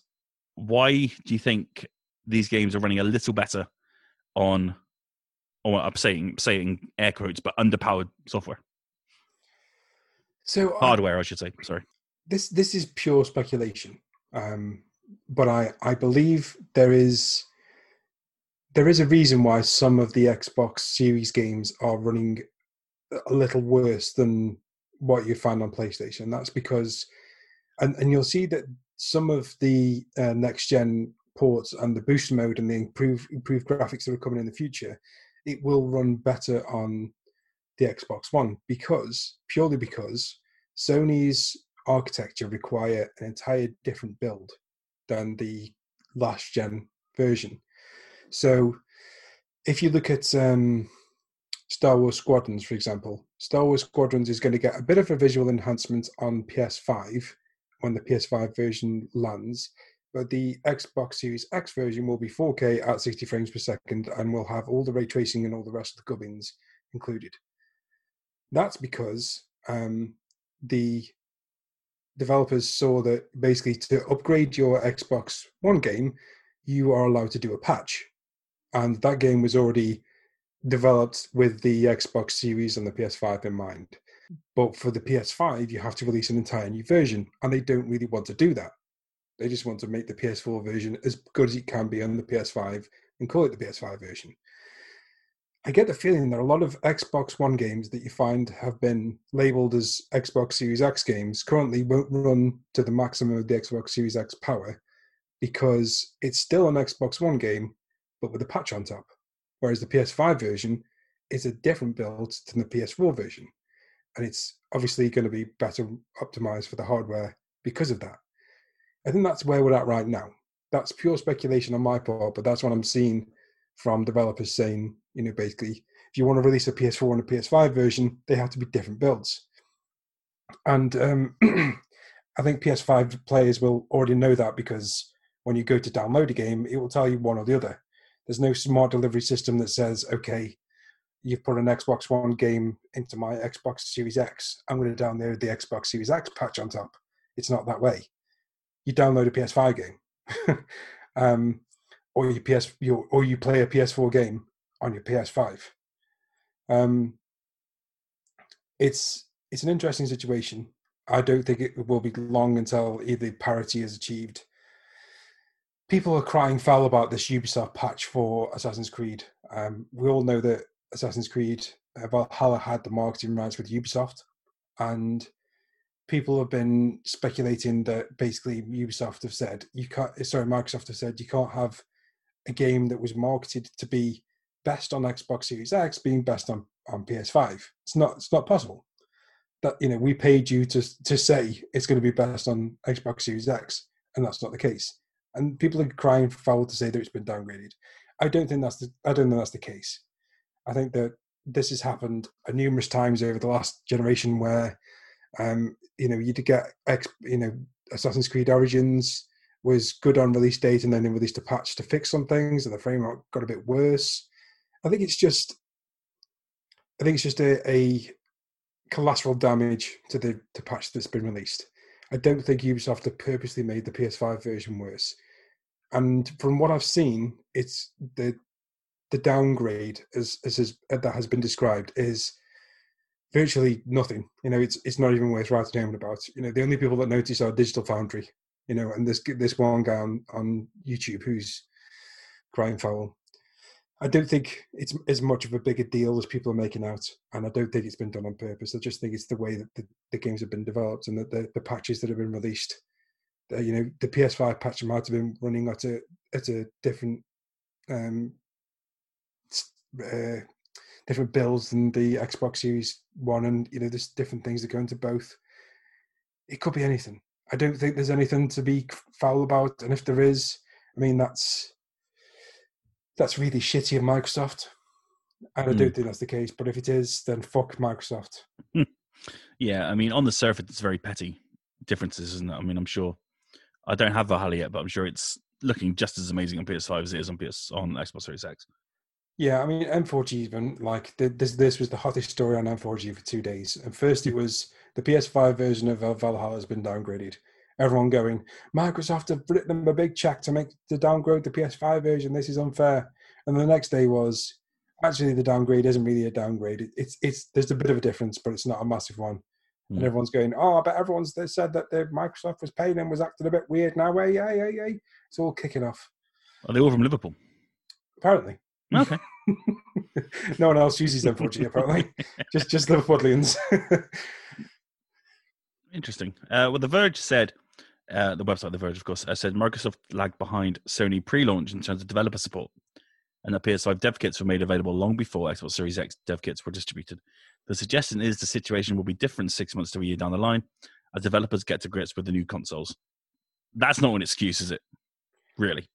why do you think these games are running a little better on, or I'm saying saying air quotes, but underpowered software, So I- hardware, I should say. Sorry. this this is pure speculation, um, but I I believe there is there is a reason why some of the Xbox Series games are running a little worse than what you find on PlayStation. That's because, and and you'll see that some of the uh, next gen ports and the boost mode and the improved improved graphics that are coming in the future, it will run better on the Xbox One because purely because Sony's architecture require an entire different build than the last gen version. So if you look at um, Star Wars Squadrons, for example, Star Wars Squadrons is going to get a bit of a visual enhancement on PS5 when the PS5 version lands, but the Xbox Series X version will be 4K at 60 frames per second and will have all the ray tracing and all the rest of the gubbins included. That's because um, the developers saw that basically to upgrade your Xbox One game, you are allowed to do a patch. And that game was already developed with the Xbox Series and the PS5 in mind. But for the PS5, you have to release an entire new version, and they don't really want to do that. They just want to make the PS4 version as good as it can be on the PS5 and call it the PS5 version. I get the feeling that a lot of Xbox One games that you find have been labeled as Xbox Series X games currently won't run to the maximum of the Xbox Series X power because it's still an Xbox One game, but with a patch on top. Whereas the PS5 version is a different build than the PS4 version. And it's obviously going to be better optimized for the hardware because of that. I think that's where we're at right now. That's pure speculation on my part, but that's what I'm seeing from developers saying, you know, basically, if you want to release a PS4 and a PS5 version, they have to be different builds. And um, I think PS5 players will already know that because when you go to download a game, it will tell you one or the other. There's no smart delivery system that says, okay, you've put an Xbox One game into my Xbox Series X. I'm going to download the Xbox Series X patch on top. It's not that way. You download a PS5 game, um, or you PS, or you play a PS4 game on your PS5. Um, it's it's an interesting situation. I don't think it will be long until either parity is achieved. People are crying foul about this Ubisoft patch for Assassin's Creed. Um, we all know that Assassin's Creed uh, Valhalla had the marketing rights with Ubisoft, and people have been speculating that basically Ubisoft have said you can't. Sorry, Microsoft have said you can't have a game that was marketed to be best on Xbox Series X being best on, on PS5. It's not it's not possible. That you know, we paid you to to say it's going to be best on Xbox Series X, and that's not the case. And people are crying foul to say that it's been downgraded. I don't think that's the I don't think that's the case. I think that this has happened numerous times over the last generation where um, you know you did get you know Assassin's Creed Origins was good on release date and then they released a patch to fix some things and the framework got a bit worse. I think it's just I think it's just a, a collateral damage to the to patch that's been released. I don't think Ubisoft have purposely made the PS5 version worse. And from what I've seen, it's the the downgrade as as, as uh, that has been described is virtually nothing. You know, it's it's not even worth writing home about. You know, the only people that notice are Digital Foundry. You know, and this this one guy on, on YouTube who's crying foul. I don't think it's as much of a bigger deal as people are making out, and I don't think it's been done on purpose. I just think it's the way that the, the games have been developed and that the, the patches that have been released. Uh, you know, the PS5 patch might have been running at a at a different um, uh, different builds than the Xbox Series One, and you know, there's different things that go into both. It could be anything. I don't think there's anything to be foul about, and if there is, I mean, that's that's really shitty of Microsoft. And I don't mm. think that's the case. But if it is, then fuck Microsoft. yeah, I mean, on the surface, it's very petty differences, isn't it? I mean, I'm sure I don't have Valhalla yet, but I'm sure it's looking just as amazing on PS5 as it is on PS on Xbox Series X. Yeah, I mean N4G even like this. This was the hottest story on N4G for two days. And first, it was the PS5 version of uh, Valhalla has been downgraded. Everyone going, Microsoft have written them a big check to make to downgrade the PS5 version. This is unfair. And the next day was actually the downgrade isn't really a downgrade. it's it's there's a bit of a difference, but it's not a massive one. And everyone's going, oh, I bet everyone's they said that the Microsoft was paying and was acting a bit weird now. Hey, yeah, yeah, yeah. It's all kicking off. Are they all from Liverpool? Apparently. Okay. no one else uses them, fortunately, apparently. just just Liverpudlians. Interesting. Uh, well, The Verge said, uh, the website The Verge, of course, uh, said Microsoft lagged behind Sony pre-launch in terms of developer support, and that PS5 dev kits were made available long before Xbox Series X dev kits were distributed. The suggestion is the situation will be different six months to a year down the line as developers get to grips with the new consoles. That's not an excuse, is it? Really?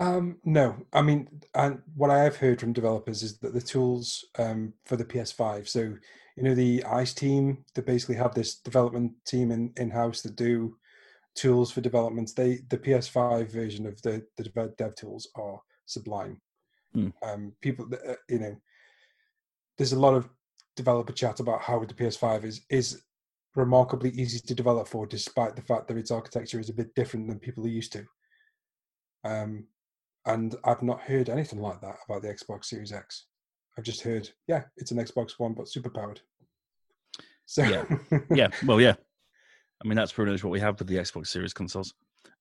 Um, no, I mean, and what I have heard from developers is that the tools um, for the PS5, so you know the ICE team that basically have this development team in in house that do tools for developments. They the PS5 version of the the dev tools are sublime. Hmm. Um, people, uh, you know, there's a lot of developer chat about how the PS5 is is remarkably easy to develop for, despite the fact that its architecture is a bit different than people are used to. Um, and I've not heard anything like that about the Xbox Series X. I've just heard, yeah, it's an Xbox One, but super powered. So yeah, yeah, well, yeah. I mean, that's pretty much what we have with the Xbox Series consoles.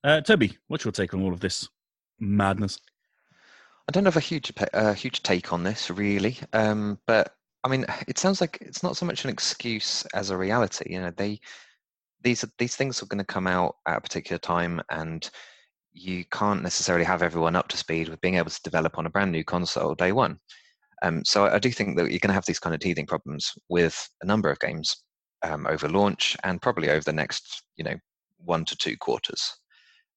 Uh, Toby, what's your take on all of this madness? I don't have a huge, uh, huge take on this really, um, but I mean, it sounds like it's not so much an excuse as a reality. You know, they these these things are going to come out at a particular time, and you can't necessarily have everyone up to speed with being able to develop on a brand new console day one. Um, so I, I, do think that you're going to have these kind of teething problems with a number of games um, over launch and probably over the next, you know, one to two quarters.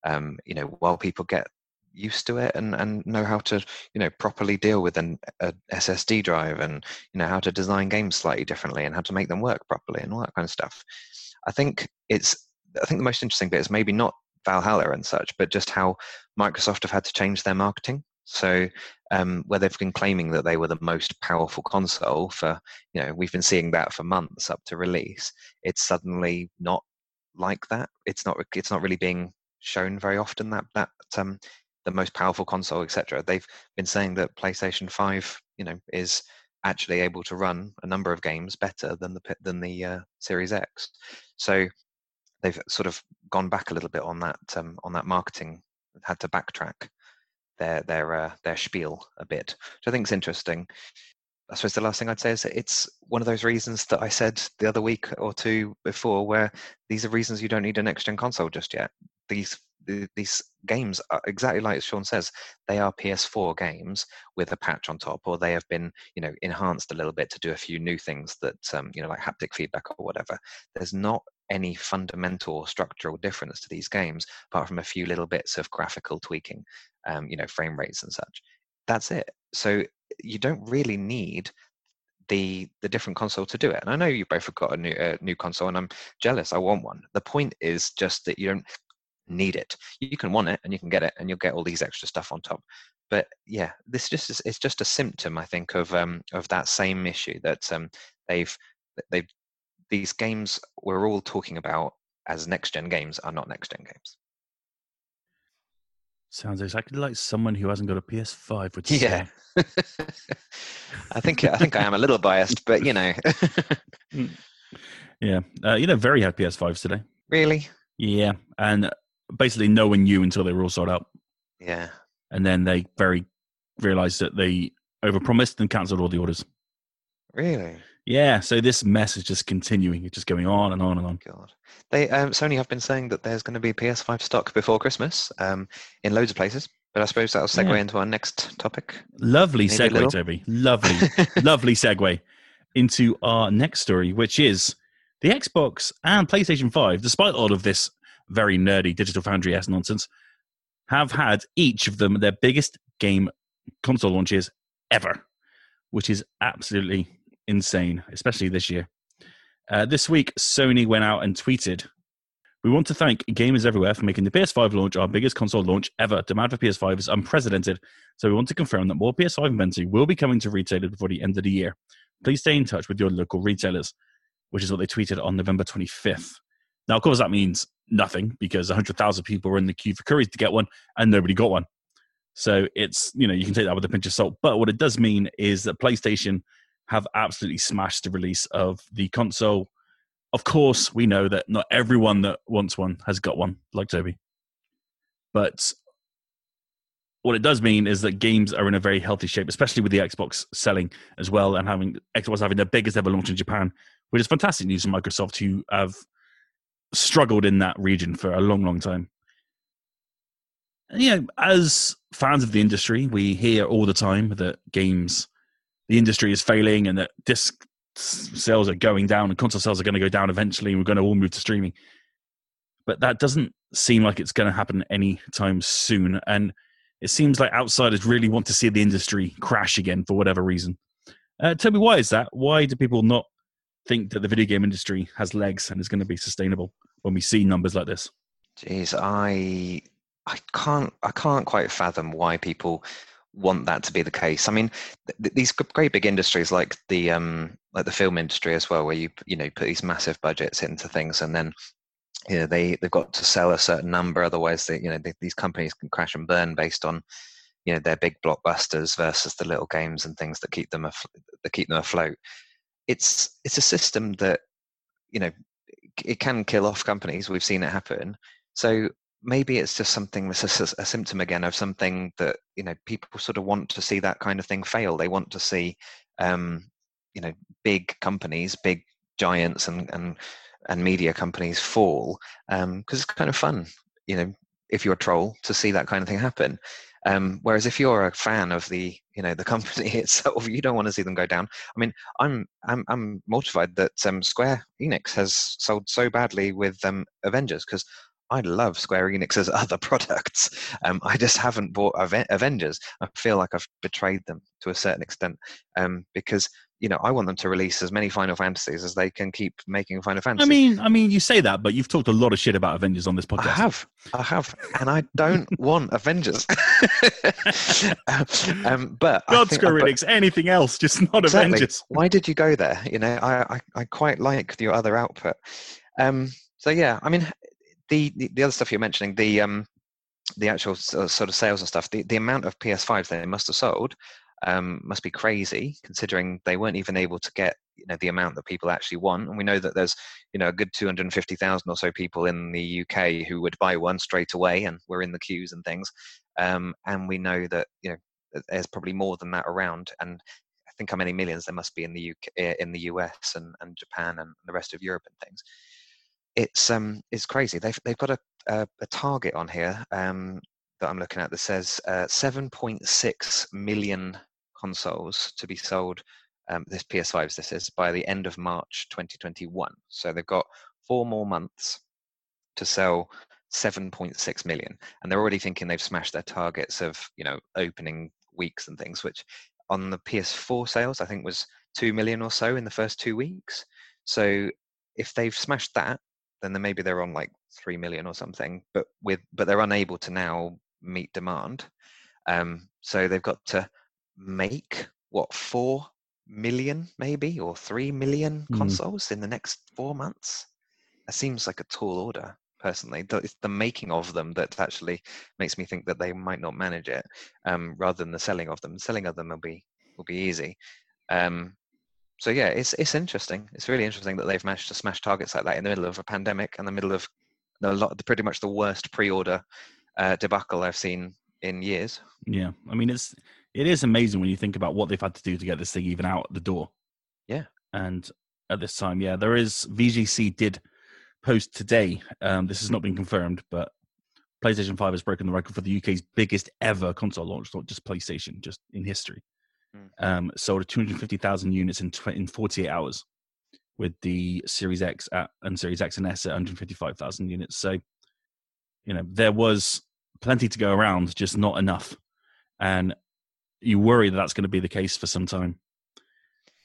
Um, you know, while people get used to it and, and know how to, you know, properly deal with an a SSD drive and you know how to design games slightly differently and how to make them work properly and all that kind of stuff. I think it's I think the most interesting bit is maybe not Valhalla and such, but just how Microsoft have had to change their marketing. So um, where they've been claiming that they were the most powerful console for, you know, we've been seeing that for months up to release. It's suddenly not like that. It's not. It's not really being shown very often that that um, the most powerful console, etc. They've been saying that PlayStation Five, you know, is actually able to run a number of games better than the than the uh, Series X. So they've sort of gone back a little bit on that um, on that marketing. Had to backtrack their their uh, their spiel a bit, which I think is interesting. I suppose the last thing I'd say is it's one of those reasons that I said the other week or two before, where these are reasons you don't need a next gen console just yet. These the, these games are exactly like Sean says, they are PS4 games with a patch on top, or they have been, you know, enhanced a little bit to do a few new things that, um, you know, like haptic feedback or whatever. There's not any fundamental structural difference to these games apart from a few little bits of graphical tweaking, um, you know, frame rates and such. That's it. So you don't really need the the different console to do it. And I know you both have got a new uh, new console, and I'm jealous. I want one. The point is just that you don't need it. You can want it, and you can get it, and you'll get all these extra stuff on top. But yeah, this just is it's just a symptom, I think, of um of that same issue that um they've they've these games we're all talking about as next gen games are not next gen games. Sounds exactly like someone who hasn't got a PS5 would say. Yeah. I think I think I am a little biased, but you know. Mm. yeah, uh, you know, very had PS5s today. Really? Yeah, and basically no one knew until they were all sold out. Yeah. And then they very realized that they overpromised and cancelled all the orders. Really? Yeah, so this mess is just continuing. It's just going on and on and on. God, they um, Sony have been saying that there's going to be PS5 stock before Christmas um, in loads of places. But I suppose that'll segue yeah. into our next topic. Lovely Maybe segue, Toby. Lovely, lovely segue into our next story, which is the Xbox and PlayStation 5, despite all of this very nerdy Digital Foundry S nonsense, have had each of them their biggest game console launches ever, which is absolutely insane, especially this year. Uh, this week, Sony went out and tweeted we want to thank gamers everywhere for making the PS5 launch our biggest console launch ever. Demand for PS5 is unprecedented, so we want to confirm that more PS5 inventory will be coming to retailers before the end of the year. Please stay in touch with your local retailers, which is what they tweeted on November 25th. Now, of course, that means nothing because 100,000 people were in the queue for Currys to get one and nobody got one. So it's, you know, you can take that with a pinch of salt. But what it does mean is that PlayStation have absolutely smashed the release of the console of course, we know that not everyone that wants one has got one, like Toby. But what it does mean is that games are in a very healthy shape, especially with the Xbox selling as well and having Xbox having their biggest ever launch in Japan, which is fantastic news for Microsoft, who have struggled in that region for a long, long time. And, you know, as fans of the industry, we hear all the time that games, the industry is failing and that disc sales are going down and console sales are going to go down eventually and we're going to all move to streaming. But that doesn't seem like it's going to happen anytime soon. And it seems like outsiders really want to see the industry crash again for whatever reason. Uh, tell me why is that? Why do people not think that the video game industry has legs and is going to be sustainable when we see numbers like this jeez i i can't i can't quite fathom why people want that to be the case. I mean, th- these great big industries like the um, like the film industry as well, where you you know put these massive budgets into things, and then you know they they've got to sell a certain number, otherwise they you know they, these companies can crash and burn based on you know their big blockbusters versus the little games and things that keep them af- that keep them afloat. It's it's a system that you know it can kill off companies. We've seen it happen. So maybe it's just something that's a, a, symptom again of something that you know people sort of want to see that kind of thing fail they want to see um, you know big companies big giants and and and media companies fall because um, it's kind of fun you know if you're a troll to see that kind of thing happen um, whereas if you're a fan of the you know the company itself, you don't want to see them go down. I mean, I'm I'm, I'm mortified that um, Square Enix has sold so badly with um, Avengers because I love Square Enix's other products. Um, I just haven't bought Avengers. I feel like I've betrayed them to a certain extent um, because you know I want them to release as many Final Fantasies as they can keep making Final Fantasy. I mean, I mean, you say that, but you've talked a lot of shit about Avengers on this podcast. I have, I have, and I don't want Avengers. um, but God, Square Enix, anything else, just not exactly. Avengers. Why did you go there? You know, I I, I quite like your other output. Um, so yeah, I mean, the, the, other stuff you're mentioning, the um, the actual sort of sales and stuff, the, the amount of PS5s they must have sold um, must be crazy, considering they weren't even able to get you know the amount that people actually want. And we know that there's you know a good 250,000 or so people in the UK who would buy one straight away, and we're in the queues and things. Um, and we know that you know there's probably more than that around, and I think how many millions there must be in the UK, eh, in the US and, and Japan and the rest of Europe and things it's um it's crazy. They've they've got to a, a target on here um, that I'm looking at that says uh, 7.6 million consoles to be sold. Um, this PS5s, this is by the end of March 2021. So they've got four more months to sell 7.6 million, and they're already thinking they've smashed their targets of you know opening weeks and things, which on the PS4 sales I think was two million or so in the first two weeks. So if they've smashed that, then maybe they're on like three million or something. But with but they're unable to now meet demand. Um, so they've got to make what four million maybe or three million Mm. consoles in the next four months. That seems like a tall order. Personally, The- it's the making of them that actually makes me think that they might not manage it, um, rather than the selling of them. The Selling of them will be will be easy. Um, so yeah, it's it's interesting. It's really interesting that they've managed to smash targets like that in the middle of a pandemic and the middle of a lot, pretty much the worst pre-order uh, debacle I've seen in years. Yeah, I mean it's it is amazing when you think about what they've had to do to get this thing even out the door. Yeah. and at this time, yeah, there is VGC did post today. Um, this has not been confirmed, but PlayStation Five has broken the record for the UK's biggest ever console launch, not just PlayStation, just in history. Mm. Um, sold 250,000 units in tw- in 48 hours, with the Series X at, and Series X and S at 155,000 units. So, you know, there was plenty to go around, just not enough. And you worry that that's going to be the case for some time.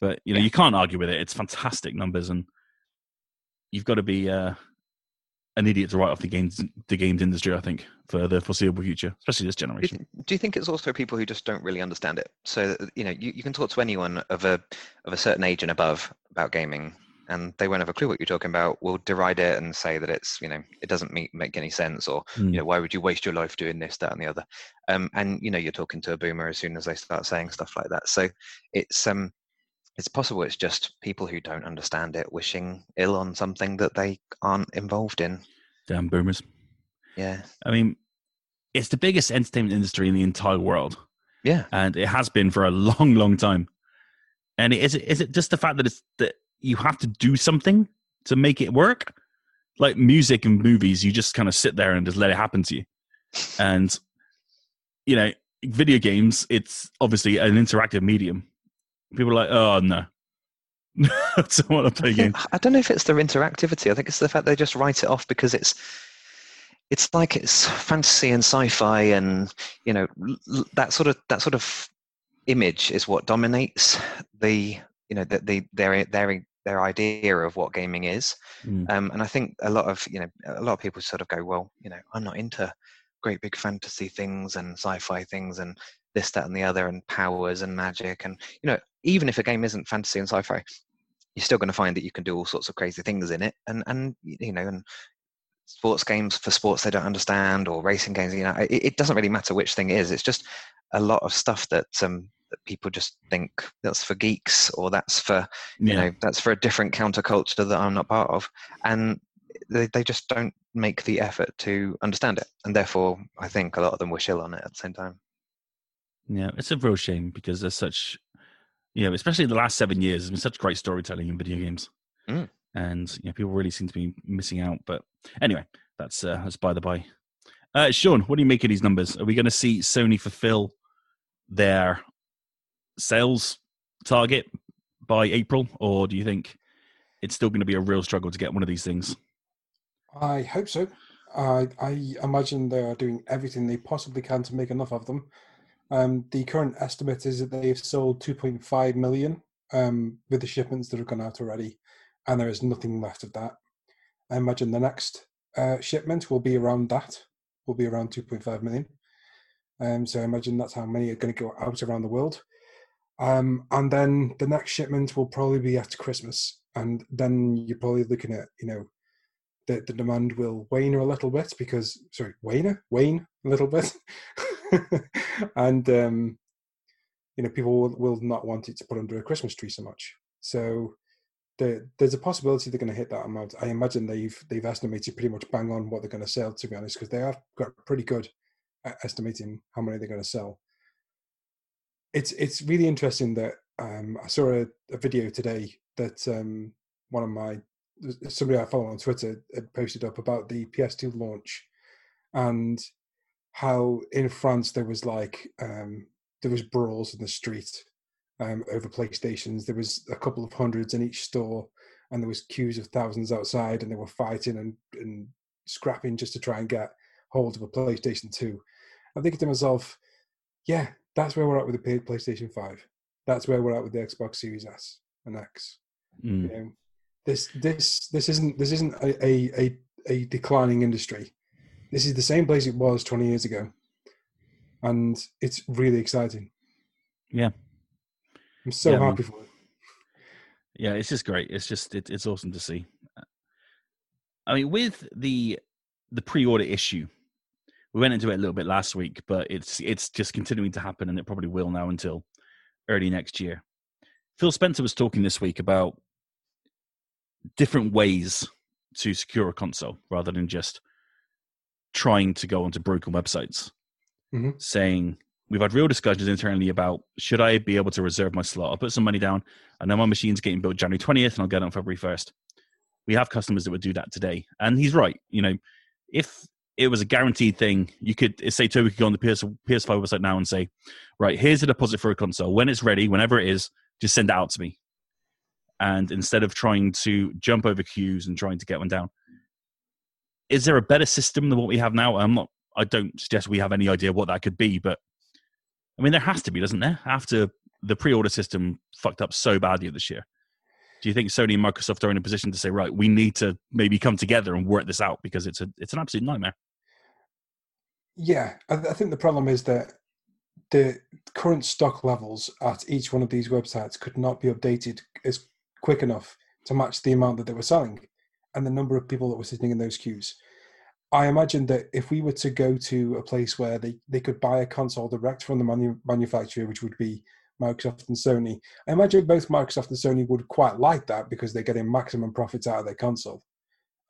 But you know, Yeah. you can't argue with it. It's fantastic numbers, and you've got to be uh, an idiot to write off the games the games industry. I think for the foreseeable future, especially this generation. do you think it's also people who just don't really understand it? So that, you know, you, you can talk to anyone of a of a certain age and above about gaming, and they won't have a clue what you're talking about. Will deride it and say that it's you know it doesn't make make any sense, or Mm. you know why would you waste your life doing this, that, and the other? Um, and you know you're talking to a boomer as soon as they start saying stuff like that. So it's um it's possible it's just people who don't understand it wishing ill on something that they aren't involved in. Damn boomers. Yeah, I mean, it's the biggest entertainment industry in the entire world, yeah, and it has been for a long, long time. And is it is it just the fact that it's that you have to do something to make it work? Like music and movies, you just kind of sit there and just let it happen to you. And you know, video games, it's obviously an interactive medium. People are like, oh no, I don't want to play games. I don't know if it's their interactivity. I think it's the fact they just write it off because it's it's like it's fantasy and sci-fi and you know that sort of that sort of image is what dominates the you know the, the their their their idea of what gaming is. Mm. Um, and I think a lot of you know a lot of people sort of go, well, you know, I'm not into great big fantasy things and sci-fi things and this, that, and the other, and powers and magic, and you know, even if a game isn't fantasy and sci-fi, you're still going to find that you can do all sorts of crazy things in it, and and you know, and sports games for sports they don't understand or racing games, you know, it, it doesn't really matter which thing it is. It's just a lot of stuff that um that people just think that's for geeks or that's for you Yeah. know that's for a different counterculture that i'm not part of and they, they just don't make the effort to understand it and therefore i think a lot of them wish ill on it at the same time Yeah, it's a real shame because there's such, you know, especially the last seven years, there's been such great storytelling in video games, Mm. and you know, people really seem to be missing out. But anyway, that's uh, that's by the by. Uh, Sean, what do you make of these numbers? Are we going to see Sony fulfill their sales target by April, or do you think it's still going to be a real struggle to get one of these things? I hope so. I I imagine they are doing everything they possibly can to make enough of them. Um, the current estimate is that they've sold 2.5 million um, with the shipments that have gone out already, and there is nothing left of that. I imagine the next uh, shipment will be around that, will be around 2.5 million. Um, so I imagine that's how many are going to go out around the world. Um, and then the next shipment will probably be after Christmas, and then you're probably looking at you know the, the demand will wane a little bit because sorry wane wane a little bit? And um you know people will, will not want it to put under a christmas tree so much. So the, there's a possibility they're going to hit that amount. I imagine they've they've estimated pretty much bang on what they're going to sell to be honest because they have got pretty good at estimating how many they're going to sell it's it's really interesting that um i saw a, a video today that um one of my somebody I follow on Twitter had posted up about the PS2 launch and how in France there was like um, there was brawls in the street um, over PlayStations. There was a couple of hundreds in each store, and there was queues of thousands outside, and they were fighting and, and scrapping just to try and get hold of a PlayStation Two. I'm thinking to myself, yeah, that's where we're at with the PlayStation Five. That's where we're at with the Xbox Series S and X. Mm. You know, this this this isn't this isn't a, a, a, a declining industry. This is the same place it was 20 years ago, and it's really exciting. Yeah, I'm so Yeah, man. happy for it. Yeah, it's just great. It's just it, it's awesome to see. I mean, with the the pre-order issue, we went into it a little bit last week, but it's it's just continuing to happen, and it probably will now until early next year. Phil Spencer was talking this week about different ways to secure a console rather than just trying to go onto broken websites. Mhm. Saying we've had real discussions internally about should I be able to reserve my slot? I'll put some money down. I know my machine's getting built January 20th and I'll get it on February 1st. We have customers that would do that today. And he's right. You know, if it was a guaranteed thing, you could say Toby could go on the PS, PS5 website now and say, right, here's a deposit for a console. When it's ready, whenever it is, just send it out to me. And instead of trying to jump over queues and trying to get one down, is there a better system than what we have now? I'm not. I don't suggest we have any idea what that could be, but I mean, there has to be, doesn't there? After the pre-order system fucked up so badly this year, do you think Sony and Microsoft are in a position to say, right, we need to maybe come together and work this out because it's a it's an absolute nightmare? Yeah, I, I think the problem is that the current stock levels at each one of these websites could not be updated as quick enough to match the amount that they were selling and the number of people that were sitting in those queues. I imagine that if we were to go to a place where they, they could buy a console direct from the manu- manufacturer, which would be Microsoft and Sony, I imagine both Microsoft and Sony would quite like that because they're getting maximum profits out of their console.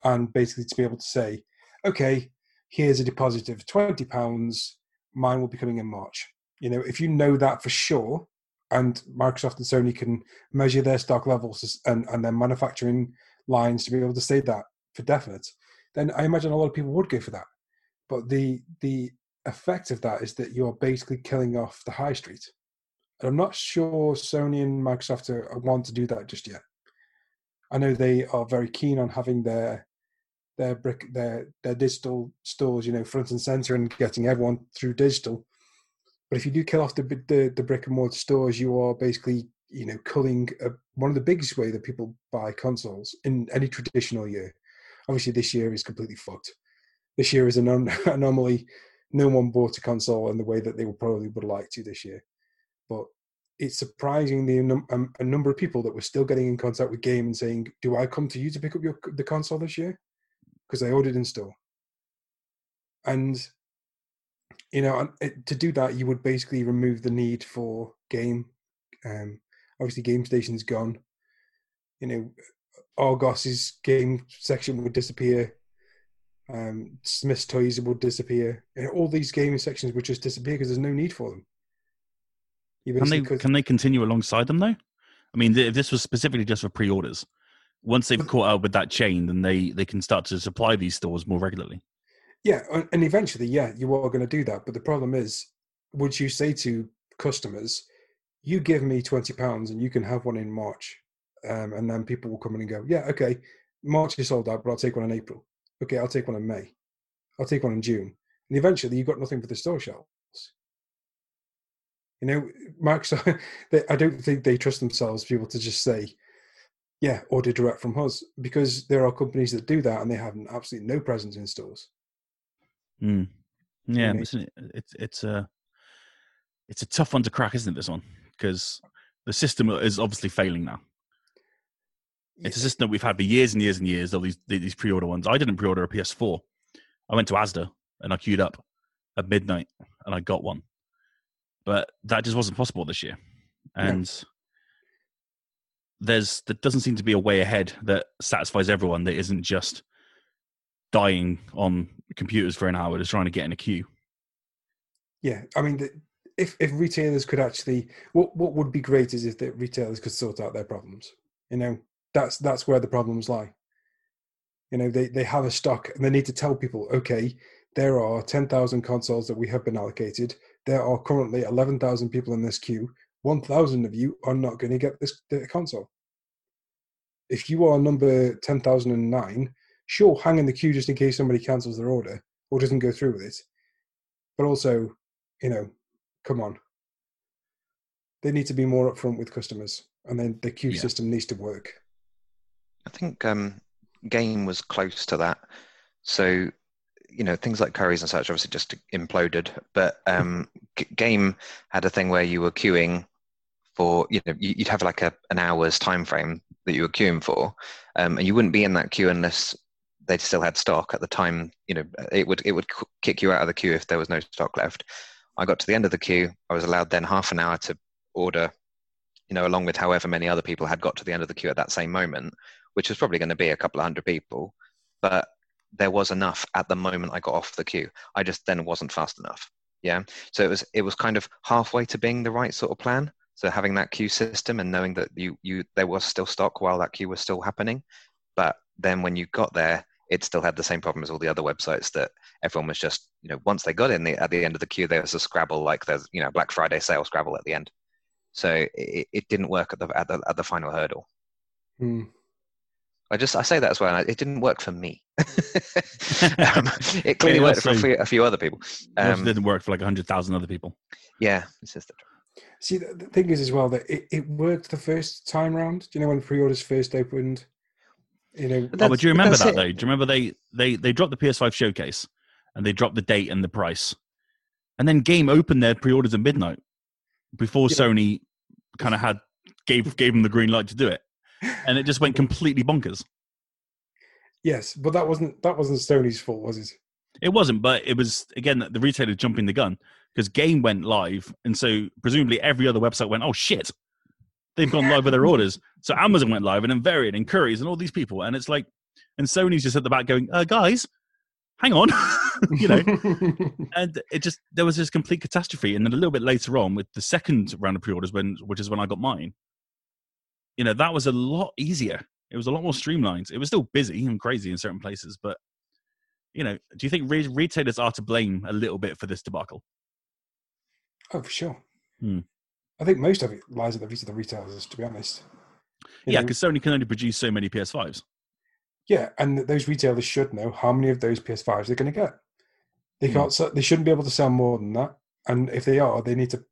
And basically to be able to say, okay, here's a deposit of twenty pounds. Mine will be coming in March. You know, if you know that for sure, and Microsoft and Sony can measure their stock levels and and their manufacturing lines to be able to say that for definite, then I imagine a lot of people would go for that. But the the effect of that is that you're basically killing off the high street. And I'm not sure Sony and Microsoft are, want to do that just yet. I know they are very keen on having their their brick their their digital stores, you know, front and center, and getting everyone through digital. But if you do kill off the the, the brick and mortar stores, you are basically you know culling uh one of the biggest way that people buy consoles in any traditional year. Obviously, this year is completely fucked. This year is an anom- anomaly. No one bought a console in the way that they would probably would like to this year. But it's surprising the um, a number of people that were still getting in contact with Game and saying, "Do I come to you to pick up your the console this year?" Because I ordered in store. And you know, to do that, you would basically remove the need for game. Um, obviously, Gamestation's gone. You know, Argos's game section would disappear. Um, Smyths Toys would disappear. You know, all these gaming sections would just disappear because there's no need for them. Can they can they continue alongside them though? I mean, th- if this was specifically just for pre-orders, once they've caught up with that chain, then they they can start to supply these stores more regularly. Yeah, and- eventually, yeah, you are going to do that. But the problem is, would you say to customers, "You give me twenty pounds, and you can have one in March," um, and then people will come in and go, "Yeah, okay, March is sold out, but I'll take one in April. Okay, I'll take one in May. I'll take one in June." And eventually, you've got nothing for the store shelves. You know, Microsoft. they- I don't think they trust themselves to be able to just say, "Yeah, order direct from us," because there are companies that do that, and they have absolutely no presence in stores. Mm. Yeah, know- it's, it's a it's a tough one to crack, isn't it? This one because the system is obviously failing now. It's a system that we've had for years and years and years. All these these pre-order ones. I didn't pre-order a PS4. I went to Asda and I queued up at midnight and I got one, but that just wasn't possible this year. And there's there doesn't seem to be a way ahead that satisfies everyone. That isn't just dying on computers for an hour just trying to get in a queue. Yeah, I mean, the, if if retailers could actually, what what would be great is if the retailers could sort out their problems. You know, that's that's where the problems lie. You know, they they have a stock and they need to tell people, okay, there are 10,000 consoles that we have been allocated. There are currently 11,000 people in this queue. 1,000 of you are not going to get this console. If you are number 10,009, sure, hang in the queue just in case somebody cancels their order or doesn't go through with it. But also, you know, come on. They need to be more upfront with customers, and then the queue yeah. system needs to work. I think um, Game was close to that. So, you know, things like Currys and such obviously just imploded. But um, Game had a thing where you were queuing for, you know, you'd have like a, an hour's time frame that you were queuing for, um, and you wouldn't be in that queue unless they still had stock at the time. You know, it would it would kick you out of the queue if there was no stock left. I got to the end of the queue. I was allowed then half an hour to order, you know, along with however many other people had got to the end of the queue at that same moment which was probably going to be a couple of hundred people, but there was enough at the moment I got off the queue. I just then wasn't fast enough. Yeah. So it was it was kind of halfway to being the right sort of plan. So having that queue system and knowing that you you there was still stock while that queue was still happening, but then when you got there, it still had the same problem as all the other websites that everyone was just you know once they got in the, at the end of the queue there was a Scrabble like there's you know Black Friday sale Scrabble at the end. So it, it didn't work at the at the at the final hurdle. Hmm. I just I say that as well. It didn't work for me. um, it clearly worked for a few, a few, other people. Um, it didn't work for like hundred thousand other people. Yeah, this is the. See, the thing is as well that it, it worked the first time round. Do you know when pre-orders first opened? You know, but oh, but do you remember that it. though? Do you remember they they they dropped the PS5 showcase and they dropped the date and the price, and then Game opened their pre-orders at midnight before yeah. Sony kind of had gave gave them the green light to do it and it just went completely bonkers. Yes, but that wasn't that wasn't Sony's fault, was it? It wasn't, but it was again the retailer jumping the gun because Game went live, and so presumably every other website went, "Oh shit, they've gone live with their orders." So Amazon went live, and then Variant and Currys and all these people, and it's like, and Sony's just at the back going, uh, "Guys, hang on," you know, and it just there was this complete catastrophe. And then a little bit later on, with the second round of pre-orders, when which is when I got mine, you know that was a lot easier it was a lot more streamlined it was still busy and crazy in certain places but you know do you think re- retailers are to blame a little bit for this debacle oh for sure hmm. i think most of it lies at the feet of the retailers to be honest you yeah because sony can only produce so many ps5s yeah and those retailers should know how many of those ps5s they're going to get they hmm. can't hmm. they shouldn't be able to sell more than that and if they are they need to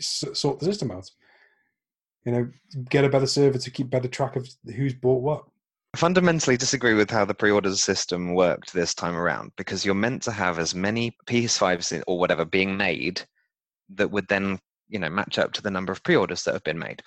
sort the system out you know, get a better server to keep better track of who's bought what. I fundamentally disagree with how the pre-orders system worked this time around because you're meant to have as many PS5s or whatever being made that would then, you know, match up to the number of pre-orders that have been made.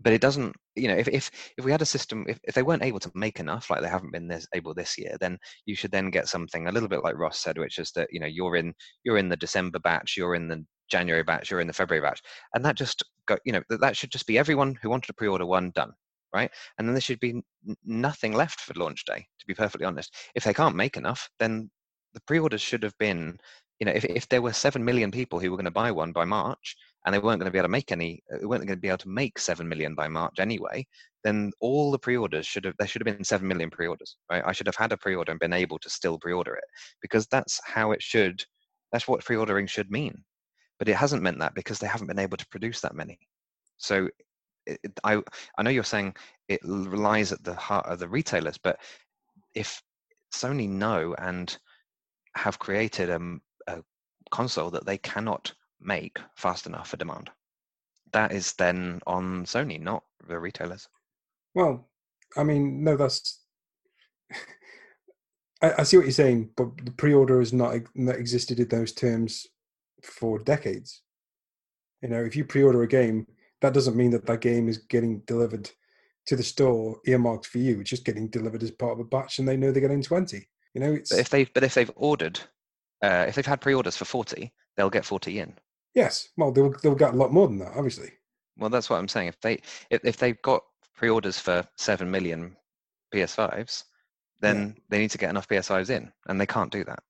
But it doesn't, you know, if if if we had a system, if, if they weren't able to make enough, like they haven't been this, able this year, then you should then get something a little bit like Ross said, which is that you know you're in you're in the December batch, you're in the January batch you're in the February batch, and that just go, you know, that that should just be everyone who wanted to pre-order one done, right? And then there should be nothing left for launch day. To be perfectly honest, if they can't make enough, then the pre-orders should have been, you know, if if there were seven million people who were going to buy one by March, and they weren't going to be able to make any, uh, they weren't going to be able to make seven million by March anyway, then all the pre-orders should have there should have been seven million pre-orders, right? I should have had a pre-order and been able to still pre-order it because that's how it should. That's what pre-ordering should mean but it hasn't meant that because they haven't been able to produce that many. So it, I I know you're saying it relies at the heart of the retailers, but if Sony know and have created a, a console that they cannot make fast enough for demand, that is then on Sony, not the retailers. Well, I mean, no, that's. I, I, see what you're saying, but the pre-order has not, not existed in those terms for decades. You know, if you pre-order a game, that doesn't mean that that game is getting delivered to the store earmarked for you. It's just getting delivered as part of a batch, and they know they're getting twenty. You know, it's but if they've but if they've ordered, uh, if they've had pre-orders for forty, they'll get forty in. Yes, well, they'll they'll get a lot more than that, obviously. Well, that's what I'm saying. If they if, if they've got pre-orders for seven million PS5s, then yeah. they need to get enough PS5s in, and they can't do that.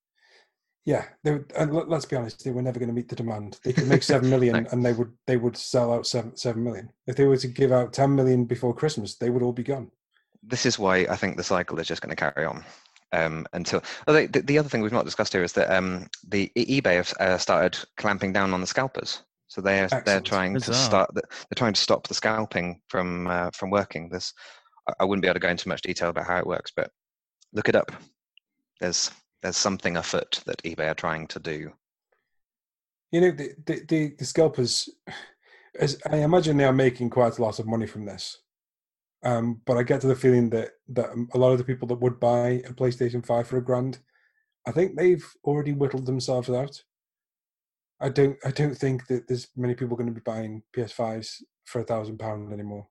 Yeah, they would, and let's be honest, they were never going to meet the demand. They could make seven million, and they would they would sell out seven seven million. If they were to give out ten million before Christmas, they would all be gone. This is why I think the cycle is just going to carry on, um, until oh, they, the, the other thing we've not discussed here is that um, the eBay have uh, started clamping down on the scalpers. So they're they're Excellent. trying to start they're trying to stop the scalping from uh, from working. I- I wouldn't be able to go into much detail about how it works, but look it up. There's there's something afoot that eBay are trying to do. You know, the the, the, the scalpers, as I imagine they are making quite a lot of money from this. Um, but I get to the feeling that that a lot of the people that would buy a PlayStation Five for a grand, I think they've already whittled themselves out. I don't I don't think that there's many people going to be buying PS5s for a thousand pound anymore.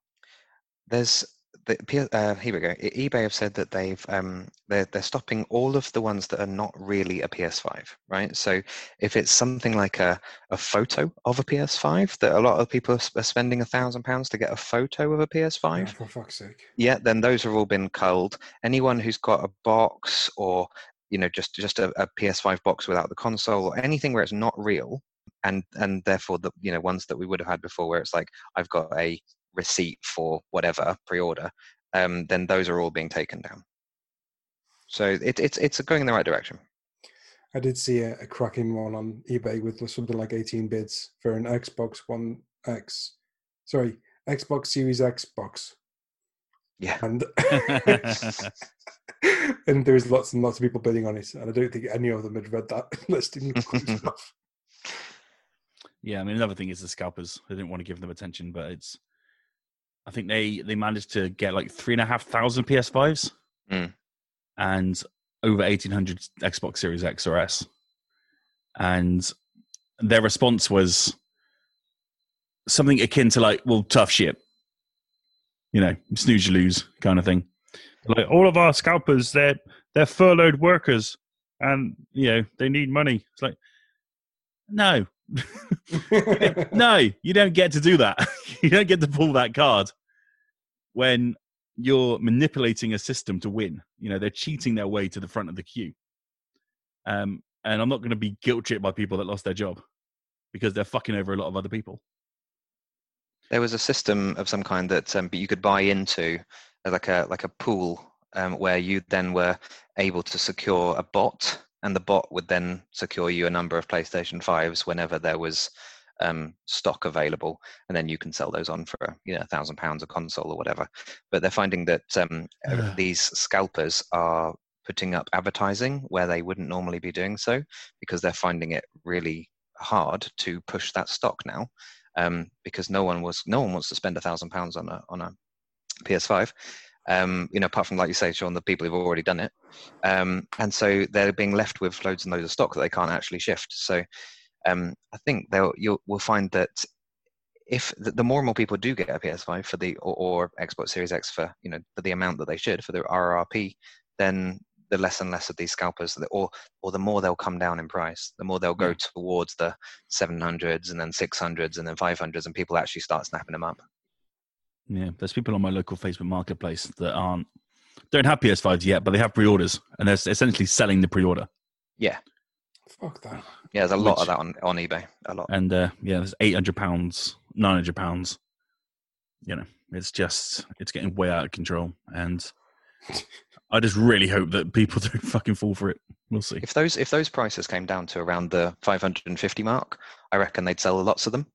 There's the, uh, here we go. EBay have said that they've um, they're they're stopping all of the ones that are not really a PS5, right? So if it's something like a, a photo of a PS5, that a lot of people are spending a thousand pounds to get a photo of a Oh, PS5, for fuck's sake! yeah, then those have all been culled. Anyone who's got a box or you know just just a, a PS5 box without the console or anything where it's not real, and and therefore the you know ones that we would have had before where it's like I've got a receipt for whatever pre-order, um, then those are all being taken down. So it, it's it's going in the right direction. I did see a, a cracking one on eBay with something like 18 bids for an Xbox One X, sorry, Xbox Series X box, Yeah, and and there was lots and lots of people bidding on it, and I don't think any of them had read that listing quick. Yeah, I mean another thing is the scalpers. They didn't want to give them attention, but it's. I think they they managed to get like three and a half thousand PS5s, Mm. and over eighteen hundred Xbox Series X or S, and their response was something akin to like, "Well, tough shit," you know, snooze you lose kind of thing. Like all of our scalpers, they're they're furloughed workers, and you know they need money. It's like, no, no, you don't get to do that. you don't get to pull that card when you're manipulating a system to win. You know, they're cheating their way to the front of the queue. Um, and I'm not going to be guilt tripped by people that lost their job because they're fucking over a lot of other people. there was a system of some kind that um, you could buy into, like a like a pool, um, where you then were able to secure a bot, and the bot would then secure you a number of PlayStation fives whenever there was um, stock available, and then you can sell those on for you know a thousand pounds a console or whatever. But they're finding that um, uh, Ugh. these scalpers are putting up advertising where they wouldn't normally be doing so because they're finding it really hard to push that stock now um, because no one was no one wants to spend a thousand pounds on a on a PS5. Um, you know, apart from like you say, Sean, the people who've already done it, um, and so they're being left with loads and loads of stock that they can't actually shift. So um, I think they'll you'll we'll find that if the, the more and more people do get a PS5 for the or, or Xbox Series X for you know for the amount that they should for their RRP, then the less and less of these scalpers, or or the more they'll come down in price, the more they'll go towards the 700s and then 600s and then 500s, and people actually start snapping them up. Yeah, there's people on my local Facebook marketplace that aren't don't have PS5s yet, but they have pre-orders, and they're essentially selling the pre-order. Yeah, Fuck that. yeah, there's a lot Which- of that on on eBay. A lot. And uh, yeah, there's eight hundred pounds, nine hundred pounds. You know, it's just it's getting way out of control, and I just really hope that people don't fucking fall for it. We'll see. If those if those prices came down to around the 550 mark, I reckon they'd sell lots of them.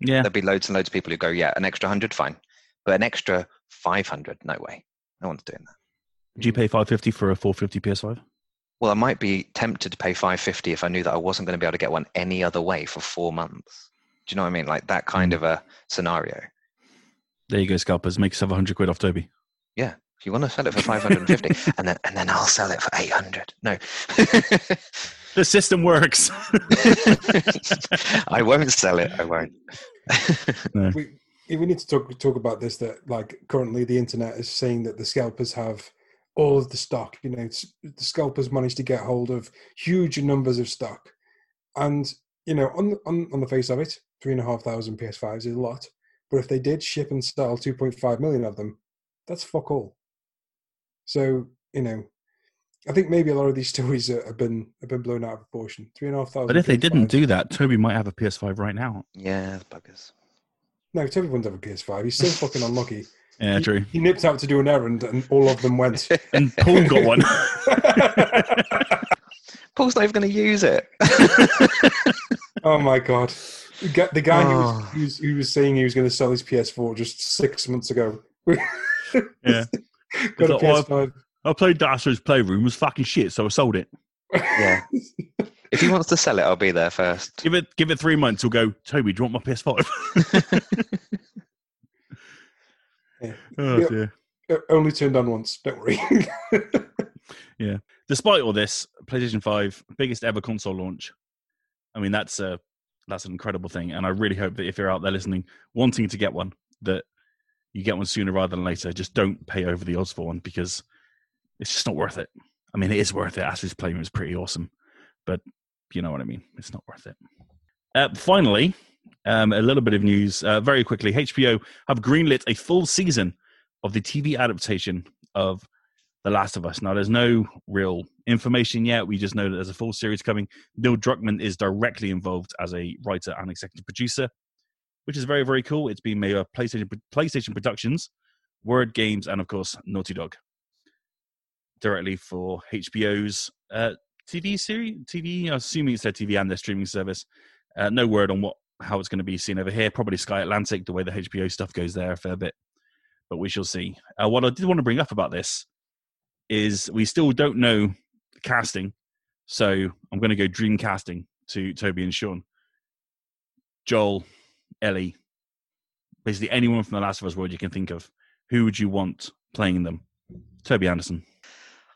Yeah, There'd be loads and loads of people who go, yeah, an extra hundred, fine, but an extra 500, no way, no one's doing that. do you pay five fifty for a four fifty PS5? Well, I might be tempted to pay 550 if I knew that I wasn't going to be able to get one any other way for four months. Do you know what I mean? Like that kind Mm. of a scenario. There you go, scalpers. Make yourself hundred quid off Toby. Yeah. If you want to sell it for 550, and then and then I'll sell it for 800. No, The system works. I won't sell it. I won't. we we need to talk talk about this that like currently the internet is saying that the scalpers have all of the stock you know it's, the scalpers managed to get hold of huge numbers of stock and you know on on, on the face of it three and a half thousand ps5s is a lot but if they did ship and sell 2.5 million of them that's fuck all so you know i think maybe a lot of these stories are- have been have been blown out of proportion three and a half thousand but if they didn't do that, Toby might have a PS5 right now. Yeah, buggers. No toby wouldn't have a ps5 he's so fucking unlucky Yeah, he, true. he nipped out to do an errand, and all of them went. And Paul got one. Paul's not even going to use it. oh my god! The guy, who, Oh. was, who, was, who was saying he was going to sell his PS4 just six months ago. Yeah. got a like, PS5. I played Astro's Playroom. It was fucking shit, so I sold it. yeah. If he wants to sell it, I'll be there first. Give it, give it three months. He'll go, Toby, do you want my PS5? Yeah. oh Yeah. dear. Only turned on once. Don't worry. Yeah. Despite all this, PlayStation Five biggest ever console launch. I mean, that's a that's an incredible thing, and I really hope that if you're out there listening, wanting to get one, that you get one sooner rather than later. Just don't pay over the odds for one because it's just not worth it. I mean, it is worth it. Astro's Playroom is pretty awesome, but you know what I mean. It's not worth it. Uh, finally, um, a little bit of news uh, very quickly. HBO have greenlit a full season of the TV adaptation of The Last of Us. Now, there's no real information yet. We just know that there's a full series coming. Neil Druckmann is directly involved as a writer and executive producer, which is very, very cool. It's being made by PlayStation, PlayStation Productions, Word Games, and of course, Naughty Dog. Directly for HBO's uh, TV series, TV, assuming it's their TV and their streaming service. Uh, no word on what how it's going to be seen over here. Probably Sky Atlantic, the way the HBO stuff goes there a fair bit, but we shall see. Uh, what I did want to bring up about this is we still don't know casting, so I'm going to go dream casting to Toby and Sean, Joel, Ellie, basically anyone from the Last of Us world you can think of. Who would you want playing them? Toby Anderson.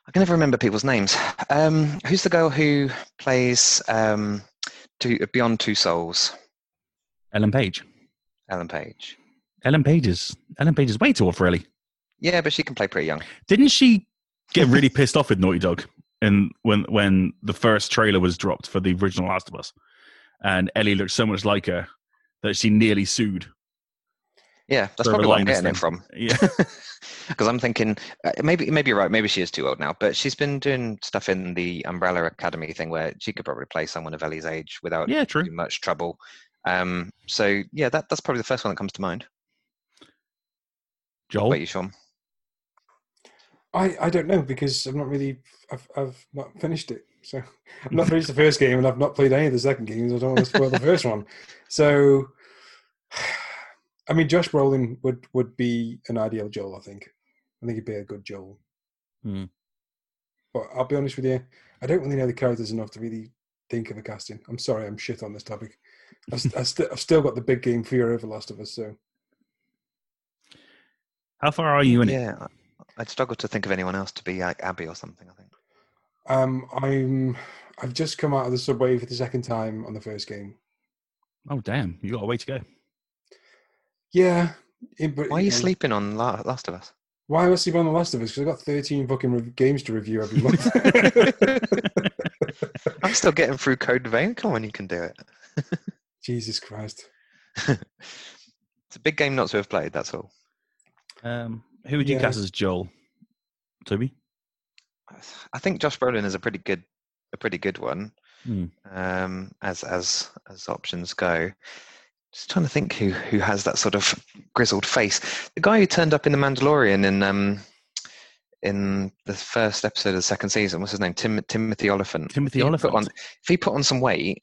I can never remember people's names. Um, who's the girl who plays um, two, Beyond Two Souls? Ellen Page. Ellen Page. Ellen Page is Ellen Page is way too old for Ellie. Yeah, but she can play pretty young. Didn't she get really pissed off with Naughty Dog and when when the first trailer was dropped for the original Last of Us, and Ellie looked so much like her that she nearly sued. Yeah, that's probably what I'm getting on it from. Yeah, Because I'm thinking uh, maybe maybe you're right. Maybe she is too old now, but she's been doing stuff in the Umbrella Academy thing where she could probably play someone of Ellie's age without yeah, true. too much trouble. Um, so yeah, that that's probably the first one that comes to mind. Joel. Wait, you Sean? I, I don't know because I'm not really I've I've not finished it. So I've not finished the first game and I've not played any of the second games. I don't want to spoil the first one. So I mean Josh Brolin would would be an ideal Joel, I think. I think he'd be a good Joel. Hmm. But I'll be honest with you, I don't really know the characters enough to really think of a casting. I'm sorry, I'm shit on this topic. I've, st- I've, st- I've still got the big game fear over Last of Us, so How far are you in it? Yeah, I- I'd struggle to think of anyone else to be like Abby or something. I think. um, I'm I've just come out of the subway for the second time on the first game. Oh damn, you got a way to go. Yeah. it- but, Why are you know, sleeping on La- Last of Us? Why am I sleeping on The Last of Us? Because I've got 13 fucking rev- games to review every month. I'm still getting through Code Vein. Come on, you can do it. Jesus Christ. It's a big game not to have played. That's all. Um, who would you Yeah. cast as Joel? Toby. I think Josh Brolin is a pretty good, a pretty good one, Hmm. um, as as as options go. Just trying to think who who has that sort of grizzled face. The guy who turned up in The Mandalorian in um in the first episode of the second season. What's his name? Tim, Timothy Olyphant. Timothy If he Olyphant. Put on, if he put on some weight,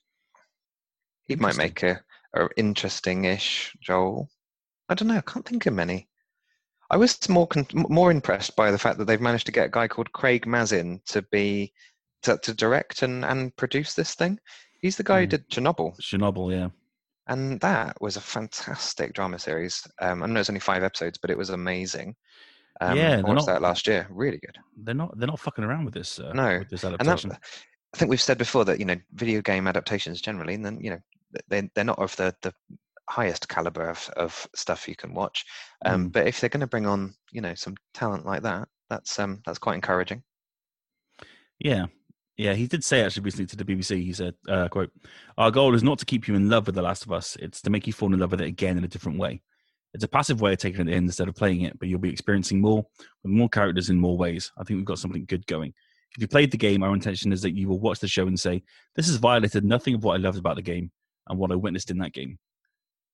he might make a, a interesting-ish Joel. I don't know. I can't think of many. I was more con- more impressed by the fact that they've managed to get a guy called Craig Mazin to be to, to direct and, and produce this thing. He's the guy who Hmm. did Chernobyl, Chernobyl, yeah. And that was a fantastic drama series. Um, I know it's only five episodes, but it was amazing. Um, Yeah, I watched not- that last year. Really good. They're not they're not fucking around with this uh, No, with this and that. I think we've said before that you know video game adaptations generally, and then you know they they're not of the the highest caliber of, of stuff you can watch. Um, Mm. But if they're going to bring on you know some talent like that, that's um that's quite encouraging. Yeah. Yeah, he did say actually recently to the BBC, he said, uh, quote, Our goal is not to keep you in love with The Last of Us, it's to make you fall in love with it again in a different way. It's a passive way of taking it in instead of playing it, but you'll be experiencing more with more characters in more ways. I think we've got something good going. If you played the game, our intention is that you will watch the show and say, This has violated nothing of what I loved about the game and what I witnessed in that game.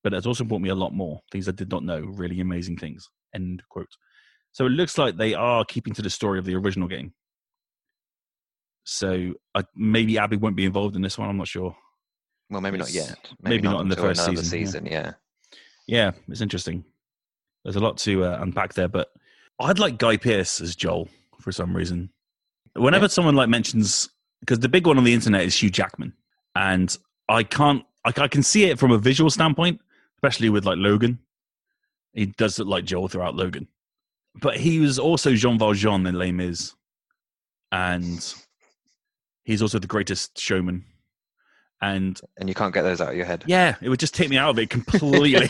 But it's also brought me a lot more things I did not know, really amazing things. End quote. So it looks like they are keeping to the story of the original game. So uh, maybe Abby won't be involved in this one. I'm not sure. Well, maybe not yet. maybe not in the first another season, yeah. Yeah. Yeah, it's interesting. There's a lot to uh, unpack there, but I'd like Guy Pearce as Joel for some reason. Whenever Yeah. someone like mentions, because the big one on the internet is Hugh Jackman, and I can't, I, I can see it from a visual standpoint, especially with like Logan. He does look like Joel throughout Logan, but he was also Jean Valjean in Les Mis, and he's also the greatest showman. And And you can't get those out of your head. yeah, it would just take me out of it completely.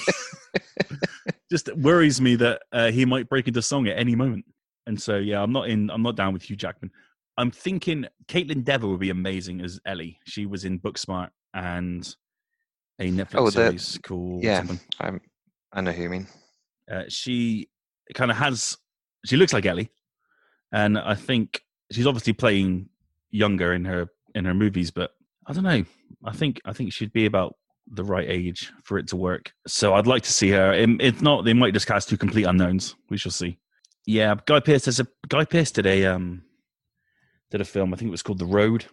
just worries me that uh, he might break into song at any moment. And so, yeah, I'm not in. I'm not down with Hugh Jackman. I'm thinking Kaitlyn Dever would be amazing as Ellie. She was in Booksmart and a Netflix Oh, the- series called yeah. something. I'm, I know who you mean. Uh, she kind of has. She looks like Ellie, and I think she's obviously playing younger in her in her movies. But I don't know. I think I think she'd be about the right age for it to work. So I'd like to see her. It's not. They might just cast two complete unknowns. We shall see. Yeah, Guy Pearce. There's a Guy Pearce did a um did a film. I think it was called The Road,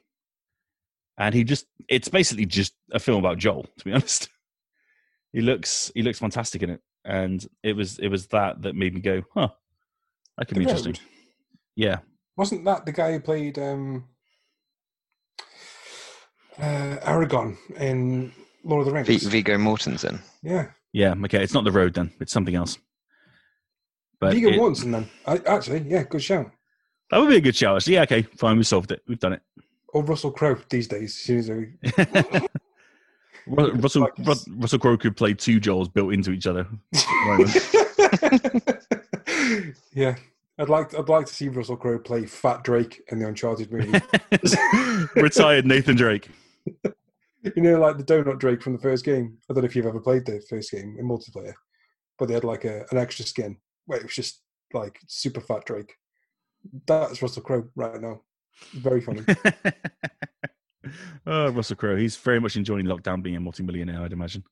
and he just. It's basically just a film about Joel. To be honest, he looks he looks fantastic in it, and it was it was that that made me go, huh, that could The be interesting. Yeah, Wasn't that the guy who played um, uh, Aragorn in Lord of the Rings? V- Viggo Mortensen. yeah, yeah. Okay, it's not The Road then. It's something else. But Viggo it- Mortensen. Then I, actually, yeah, good shout. that would be a good shout. Actually, yeah. Okay, fine. We solved it. We've done it. Or Russell Crowe these days. as soon as they- Russell Ru- Russell Crowe could play two Joels built into each other. yeah, I'd like I'd like to see Russell Crowe play Fat Drake in the Uncharted movie. Retired Nathan Drake. you know, like the Donut Drake from the first game. I don't know if you've ever played the first game in multiplayer, but they had like a, an extra skin where it was just like super fat Drake. That's Russell Crowe right now. Very funny. oh, Russell Crowe. He's very much enjoying lockdown being a multimillionaire, I'd imagine.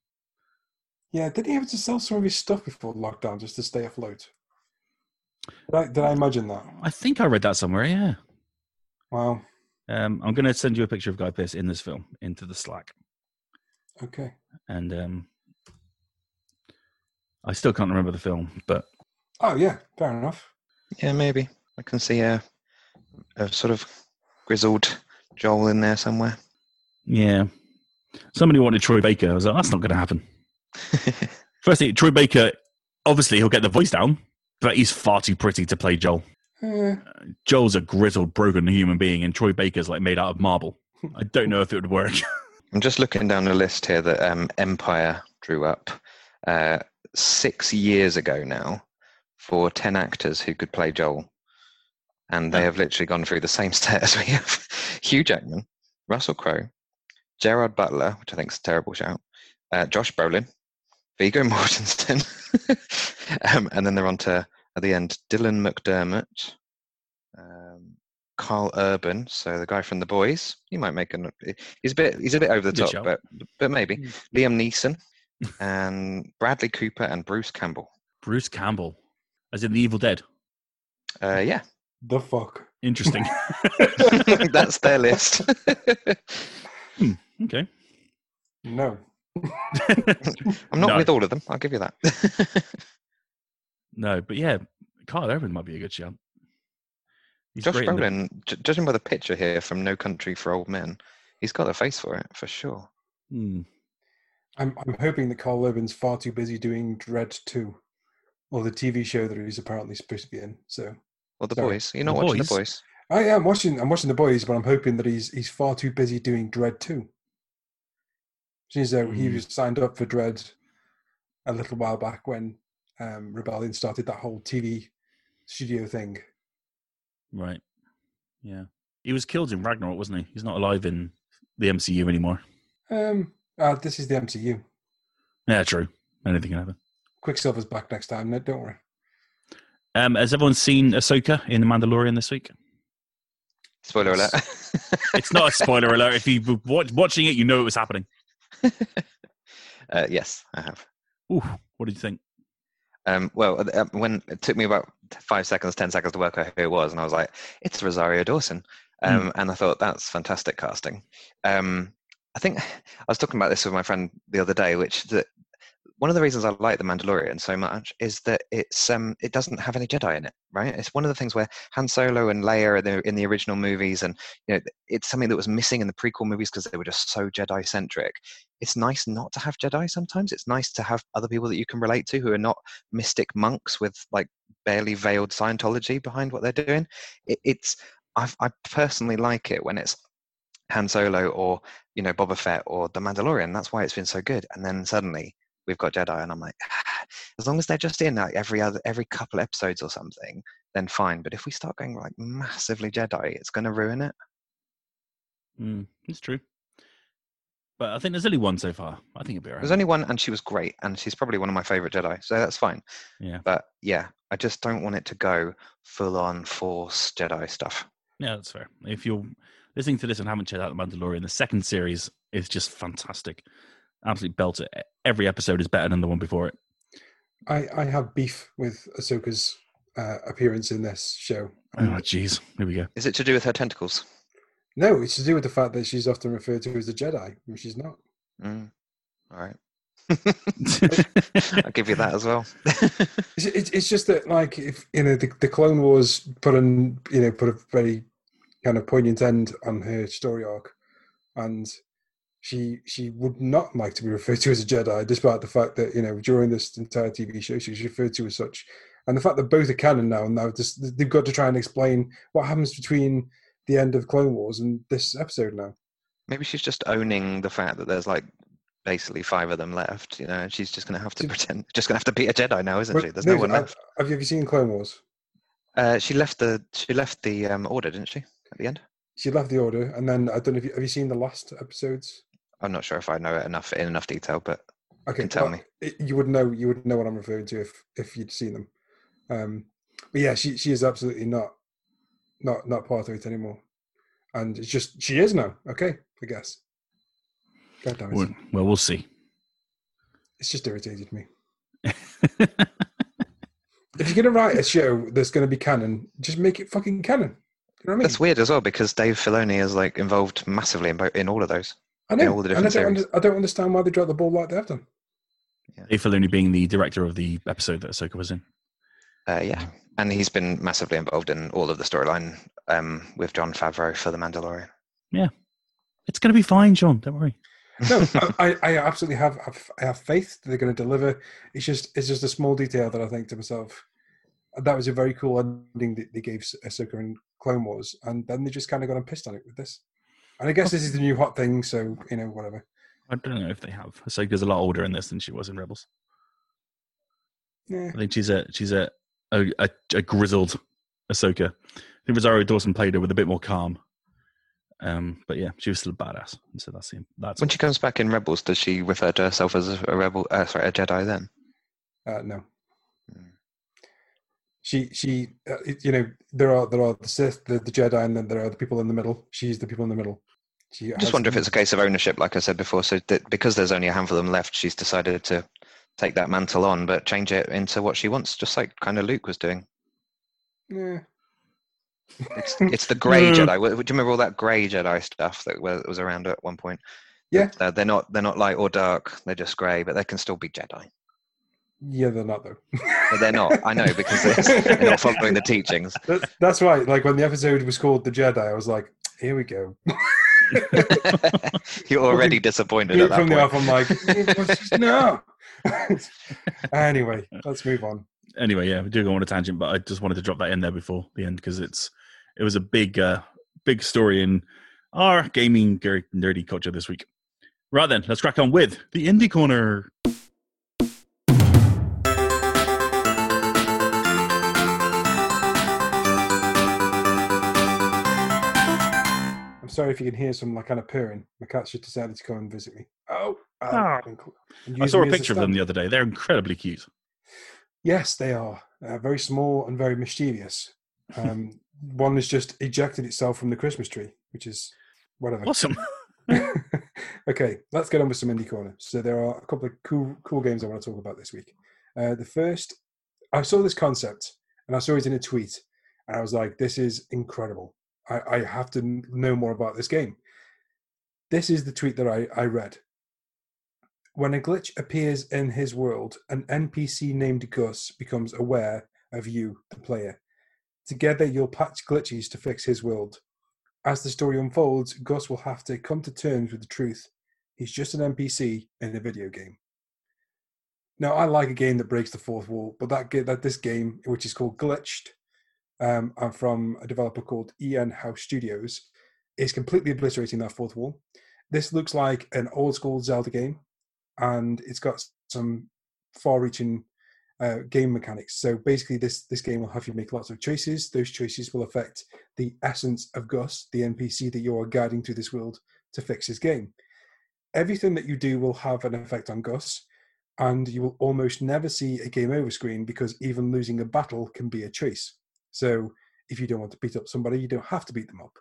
yeah, did he have to sell some of his stuff before lockdown just to stay afloat? Did I, did I imagine that? I think I read that somewhere, yeah. Wow. Um, I'm going to send you a picture of Guy Pearce in this film into the Slack. Okay. And um, I still can't remember the film, but Oh yeah, fair enough. Yeah, maybe. I can see a, a sort of grizzled Joel in there somewhere. yeah. Somebody wanted Troy Baker. I was like, that's not going to happen. Firstly, Troy Baker, obviously, he'll get the voice down, but he's far too pretty to play Joel. Eh, Joel's a grizzled, broken human being, and Troy Baker's like made out of marble. I don't know if it would work. I'm just looking down the list here that um, Empire drew up uh, six years ago now for 10 actors who could play Joel. And they have literally gone through the same set as we have Hugh Jackman, Russell Crowe, Gerard Butler, which I think is a terrible shout, uh, Josh Brolin, Viggo Mortensen, um, and then they're on to, at the end, Dylan McDermott, um, Karl Urban, so the guy from The Boys. He might make an. He's a bit. He's a bit over the Good top, shout. but but maybe Mm. Liam Neeson and Bradley Cooper and Bruce Campbell. Bruce Campbell, as in The Evil Dead. Uh, yeah, the fuck. Interesting. that's their list. okay. No. I'm not No. with all of them. I'll give you that. No, but yeah, Karl Urban might be a good shout. He's Josh great in the- Brolin, judging by the picture here from No Country for Old Men, he's got a face for it for sure. Hmm. I'm I'm hoping that Karl Urban's far too busy doing Dredd 2, or the TV show that he's apparently supposed to be in. So Well, the Sorry. boys. You're not The watching Boys? the boys. I am watching I'm watching the boys, but I'm hoping that he's he's far too busy doing Dredd 2. Seems though he Hmm. was signed up for Dredd a little while back when um, Rebellion started that whole TV studio thing. Right. Yeah. He was killed in Ragnarok, wasn't he? He's not alive in the MCU anymore. Um, uh, this is the MCU. Yeah, true. Anything can happen. Quicksilver's back next time. No, don't worry. Um, has everyone seen Ahsoka in The Mandalorian this week? Spoiler alert. It's not a spoiler alert. If you were watch, watching it, you know it was happening. uh, yes, I have. Ooh, what did you think? Um, well, uh, when it took me about five seconds, ten seconds to work out who it was, and I was like, "It's Rosario Dawson," um, and I thought that's fantastic casting. Um, I think I was talking about this with my friend the other day, which that one of the reasons I like The Mandalorian so much is that it's um it doesn't have any Jedi in it, right? It's one of the things where Han Solo and Leia are the, in the original movies, and you know it's something that was missing in the prequel movies because they were just so Jedi centric. It's nice not to have Jedi sometimes. It's nice to have other people that you can relate to who are not mystic monks with like barely veiled Scientology behind what they're doing. It, it's I've, I personally like it when it's Han Solo or you know Boba Fett or The Mandalorian. That's why it's been so good. And then suddenly we've got Jedi, and I'm like, ah, as long as they're just in like every other every couple episodes or something, then fine. But if we start going like massively Jedi, it's going to ruin it. Mm, it's true. But I think there's only one so far. I think it'll be right. There's only one, and she was great, and she's probably one of my favorite Jedi, so that's fine. Yeah. But yeah, I just don't want it to go full on Force Jedi stuff. Yeah, that's fair. If you're listening to this and haven't checked out The Mandalorian, the second series is just fantastic. Absolutely belt it. Every episode is better than the one before it. I, I have beef with Ahsoka's uh, appearance in this show. Oh, jeez. Here we go. Is it to do with her tentacles? No, it's to do with the fact that she's often referred to as a Jedi, which she's not. Mm. All right. I'll give you that as well. It's, it's, it's just that, like, if you know, the, the Clone Wars put an you know put a very kind of poignant end on her story arc, and she she would not like to be referred to as a Jedi, despite the fact that you know during this entire TV show she's referred to as such, and the fact that both are canon now, and now just, they've got to try and explain what happens between the end of Clone Wars and this episode now. Maybe she's just owning the fact that there's like basically five of them left, you know, and she's just going to have to See- pretend, just going to have to be a Jedi now, isn't Well, she? There's no one have- left. Have you ever seen Clone Wars? Uh, she left the she left the um, order, didn't she? At the end, She left the Order, and then I don't know if you have you seen the last episodes. I'm not sure if I know it enough in enough detail, but Okay, can tell well, me. you would know. You would know what I'm referring to if if you'd seen them. Um, but yeah, she she is absolutely not not not part of it anymore, and it's just she is now. Okay, I guess. God damn it! well, well, we'll see. It's just irritated me. If you're gonna write a show that's gonna be canon, just make it fucking canon. You know what I mean? that's weird as well because Dave Filoni is like involved massively in, bo- in all of those. I know, all the and I don't, under, I don't understand why they dropped the ball like they have done. Dave Filoni being the director of the episode that Ahsoka was in. Uh, yeah, and he's been massively involved in all of the storyline um, with Jon Favreau for the Mandalorian. Yeah, it's going to be fine, John. Don't worry. No, I, I absolutely have, have I have faith that they're going to deliver. It's just it's just a small detail that I think to myself, that was a very cool ending that they gave Ahsoka in Clone Wars, and then they just kind of got and pissed on it with this. And I guess this is the new hot thing, so you know whatever. I don't know if they have. Ahsoka's a lot older in this than she was in Rebels. Yeah, I think she's a she's a a, a, a grizzled Ahsoka. I think Rosario Dawson played her with a bit more calm. Um, but yeah, she was still a badass. And so that's that's When she comes back in Rebels, does she refer to herself as a rebel? Uh, sorry, a Jedi then? uh, no. Hmm. She she uh, it- you know there are there are the Sith, the, the Jedi, and then there are the people in the middle. She's the people in the middle. She I just has- wonder if it's a case of ownership, like I said before. So that because there's only a handful of them left, she's decided to take that mantle on, but change it into what she wants, just like kind of Luke was doing. Yeah. It's it's the grey Mm. Jedi. Wo- Do you remember all that grey Jedi stuff that was around at one point? Yeah. Uh, they're not they're not light or dark. They're just grey, but they can still be Jedi. Yeah, they're not though. But they're not. I know because they're, they're not following the teachings. That, that's right. Like when the episode was called The Jedi, I was like, here we go. You're already disappointed at that From the off, I'm like, "It was just- no. anyway, let's move on. anyway, yeah, we do go on a tangent, but I just wanted to drop that in there before the end because it's it was a big uh big story in our gaming ger- nerdy culture this week. Right then, let's crack on with the indie corner. Sorry if you can hear some like kind of purring. My cat's just decided to come and visit me. Oh, Ah. and and I saw a picture of them the other day. They're incredibly cute. Yes, they are uh, very small and very mischievous. Um, one has just ejected itself from the Christmas tree, which is whatever. Awesome. okay, let's get on with some indie corner. So there are a couple of cool cool games I want to talk about this week. Uh, the first I saw this concept and I saw it in a tweet, and I was like, "This is incredible. I, I have to know more about this game." This is the tweet that I, I read. When a glitch appears in his world, an NPC named Gus becomes aware of you, the player. Together, you'll patch glitches to fix his world. As the story unfolds, Gus will have to come to terms with the truth. He's just an NPC in a video game. Now, I like a game that breaks the fourth wall, but that that this game, which is called Glitched, um, and from a developer called En House Studios, is completely obliterating that fourth wall. This looks like an old school Zelda game, and it's got some far-reaching uh, game mechanics. So basically, this this game will have you make lots of choices. Those choices will affect the essence of Gus, the NPC that you are guiding through this world to fix his game. Everything that you do will have an effect on Gus, and you will almost never see a game over screen because even losing a battle can be a choice. So if you don't want to beat up somebody, you don't have to beat them up.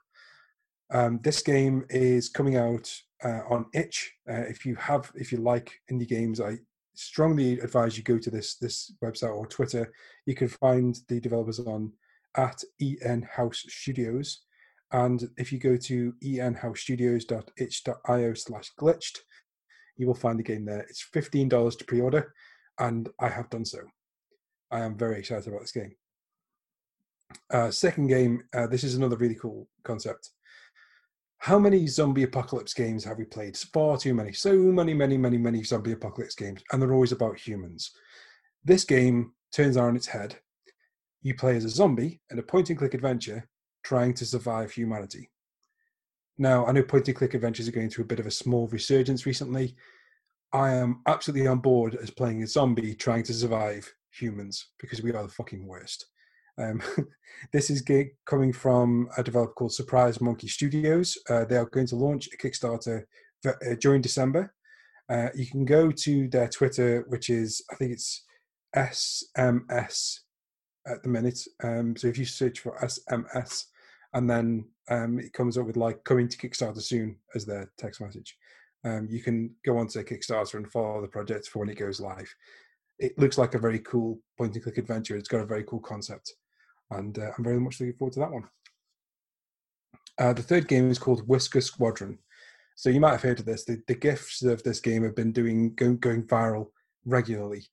Um, this game is coming out uh, on itch. Uh, if you have, if you like indie games, I strongly advise you go to this this website or Twitter. You can find the developers on at En House Studios, and if you go to enhousestudios.itch.io slash glitched, you will find the game there. It's fifteen dollars to pre-order, and I have done so. I am very excited about this game. Uh, second game, uh, this is another really cool concept how many zombie apocalypse games have we played? Far too many. So many, many, many, many zombie apocalypse games, and they're always about humans. This game turns on its head. You play as a zombie in a point and click adventure trying to survive humanity. Now, I know point and click adventures are going through a bit of a small resurgence recently. I am absolutely on board as playing a zombie trying to survive humans because we are the fucking worst. Um, this is coming from a developer called Surprise Monkey Studios. Uh, they are going to launch a Kickstarter for, uh, during December. Uh, you can go to their Twitter, which is I think it's SMS at the minute. Um, so if you search for SMS, and then um, it comes up with like coming to Kickstarter soon as their text message. Um, you can go onto Kickstarter and follow the project for when it goes live. It looks like a very cool point and click adventure. It's got a very cool concept and uh, I'm very much looking forward to that one. Uh, the third game is called Whisker Squadron. So you might have heard of this. The, the gifs of this game have been doing going, going viral regularly,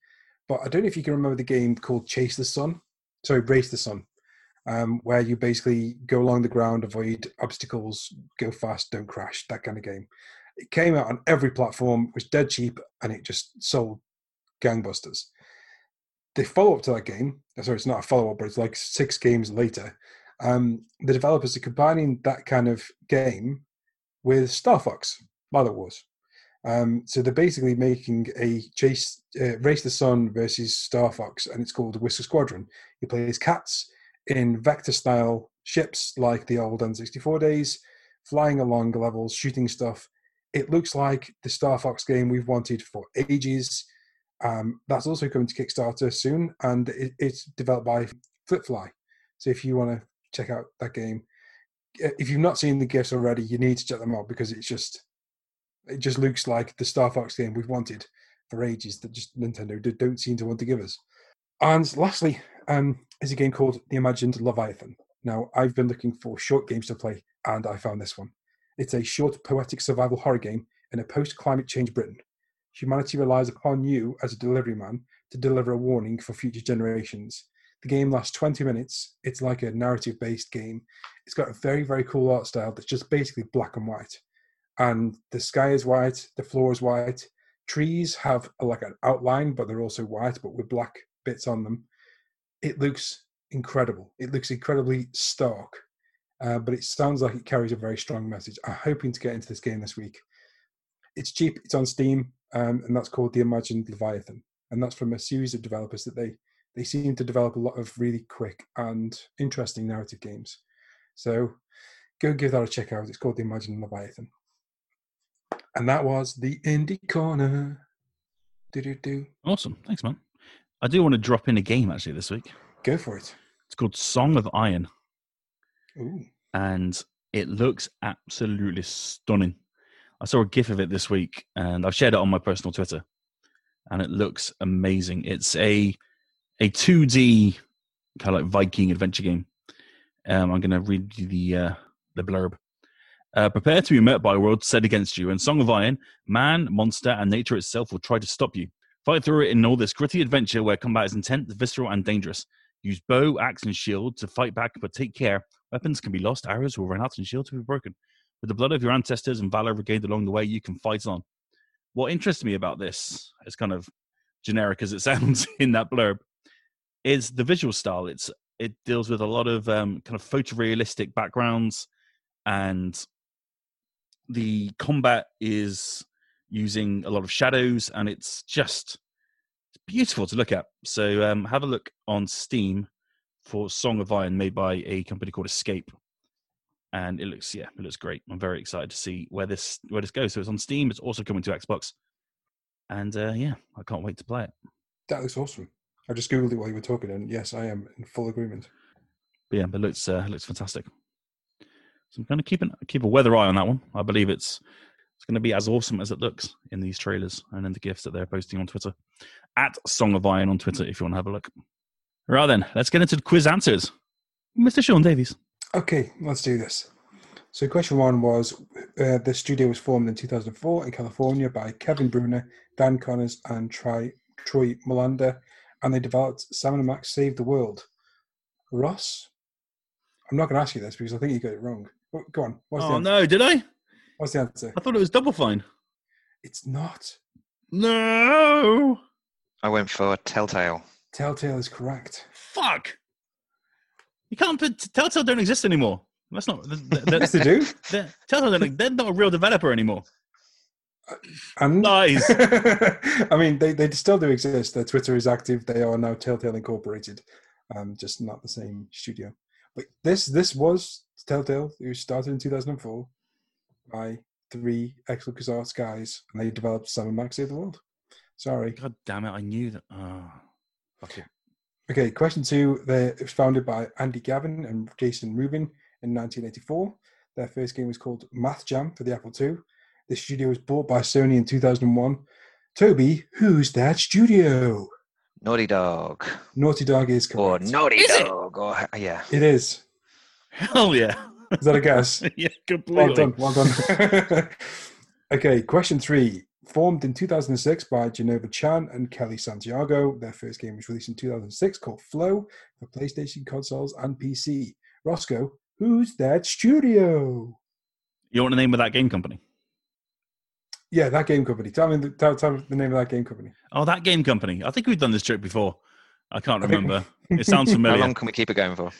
but I don't know if you can remember the game called Chase the Sun. Sorry, Race the Sun, um, where you basically go along the ground, avoid obstacles, go fast, don't crash, that kind of game. It came out on every platform, was dead cheap, and it just sold gangbusters the follow up to that game, uh, sorry, it's not a follow up, but it's like six games later. Um, the developers are combining that kind of game with Star Fox Mother Wars. Um, so they're basically making a chase, uh, race the sun versus Star Fox, and it's called Whisker Squadron. You play as cats in vector style ships like the old N64 days, flying along levels, shooting stuff. It looks like the Star Fox game we've wanted for ages. Um, that's also coming to Kickstarter soon, and it, it's developed by Flippfly. So if you want to check out that game, if you've not seen the gifs already, you need to check them out because it's just it just looks like the Star Fox game we've wanted for ages that just Nintendo don't seem to want to give us. And lastly, um, is a game called The Imagined Leviathan. Now, I've been looking for short games to play, and I found this one. It's a short poetic survival horror game in a post climate change Britain humanity relies upon you as a delivery man to deliver a warning for future generations. The game lasts 20 minutes. It's like a narrative based game. It's got a very, very cool art style that's just basically black and white. And the sky is white, the floor is white. Trees have a, like an outline, but they're also white, but with black bits on them. It looks incredible. It looks incredibly stark, uh, but it sounds like it carries a very strong message. I'm hoping to get into this game this week. It's cheap, it's on Steam um, and that's called the Imagined Leviathan, and that's from a series of developers that they they seem to develop a lot of really quick and interesting narrative games. So go give that a check out. It's called the Imagined Leviathan, and that was the indie corner. Do do do. Awesome, thanks, man. I do want to drop in a game actually this week. Go for it. It's called Song of Iron. Ooh. And it looks absolutely stunning. I saw a GIF of it this week, and I've shared it on my personal Twitter, and it looks amazing. It's a a 2D kind of like Viking adventure game. Um, I'm going to read you the uh, the blurb. Uh, prepare to be met by a world set against you. In Song of Iron, man, monster, and nature itself will try to stop you. Fight through it in all this gritty adventure where combat is intense, visceral, and dangerous. Use bow, axe, and shield to fight back, but take care. Weapons can be lost, arrows will run out, and shields will be broken. With the blood of your ancestors and valor regained along the way, you can fight on. What interests me about this, as kind of generic as it sounds in that blurb, is the visual style. It's it deals with a lot of um, kind of photorealistic backgrounds, and the combat is using a lot of shadows, and it's just it's beautiful to look at. So um, have a look on Steam for Song of Iron, made by a company called Escape, and it looks yeah, it looks great. I'm very excited to see where this where this goes. So it's on Steam. It's also coming to Xbox, and uh, yeah, I can't wait to play it. That looks awesome. I just googled it while you were talking, and yes, I am in full agreement. But yeah, it looks uh, it looks fantastic. So I'm going to keep an, keep a weather eye on that one. I believe it's it's going to be as awesome as it looks in these trailers and in the gifs that they're posting on Twitter. At Song of Iron on Twitter if you want to have a look. Right then, let's get into the quiz answers. Mr. Sean Davies. Okay, let's do this. So, question one was uh, the studio was formed in 2004 in California by Kevin Bruner, Dan Connors, and Troy, Troy Molander, and they developed Sam and Max Save the World. Ross, I'm not going to ask you this because I think you got it wrong. But go on. What's the Oh answer? no, did I? What's the answer? I thought it was Double Fine. It's not. No. I went for Telltale. Telltale is correct. Fuck. You can't put Telltale don't exist anymore. That's not. They're, Yes, they do. they're, Telltale don't, they're not a real developer anymore. And Lies. I mean, they, they still do exist. Their Twitter is active. They are now Telltale Incorporated, um, just not the same studio. But this this was Telltale. It was started in 2004 by three ex LucasArts guys, and they developed Sam and Max Save the World. Sorry. God damn it! I knew that. Oh, fuck it. Okay, question two. They, it was founded by Andy Gavin and Jason Rubin in 1984. Their first game was called Math Jam for the Apple II. The studio was bought by Sony in 2001. Toby, who's that studio? Naughty Dog. Naughty Dog is Or. Naughty Is it? Dog. Or, yeah. It is. Hell yeah! Is that a guess? yeah, completely. well done. Well done. okay, question three. Formed in 2006 by Jenova Chen and Kellee Santiago, their first game was released in 2006 called Flow for PlayStation consoles and PC. Rossko, who's that studio? You want the name of that game company? Yeah, that game company. Tell me the, tell, tell me the name of that game company. Oh, that game company. I think we've done this joke before. I can't remember. It sounds familiar. How long can we keep it going for?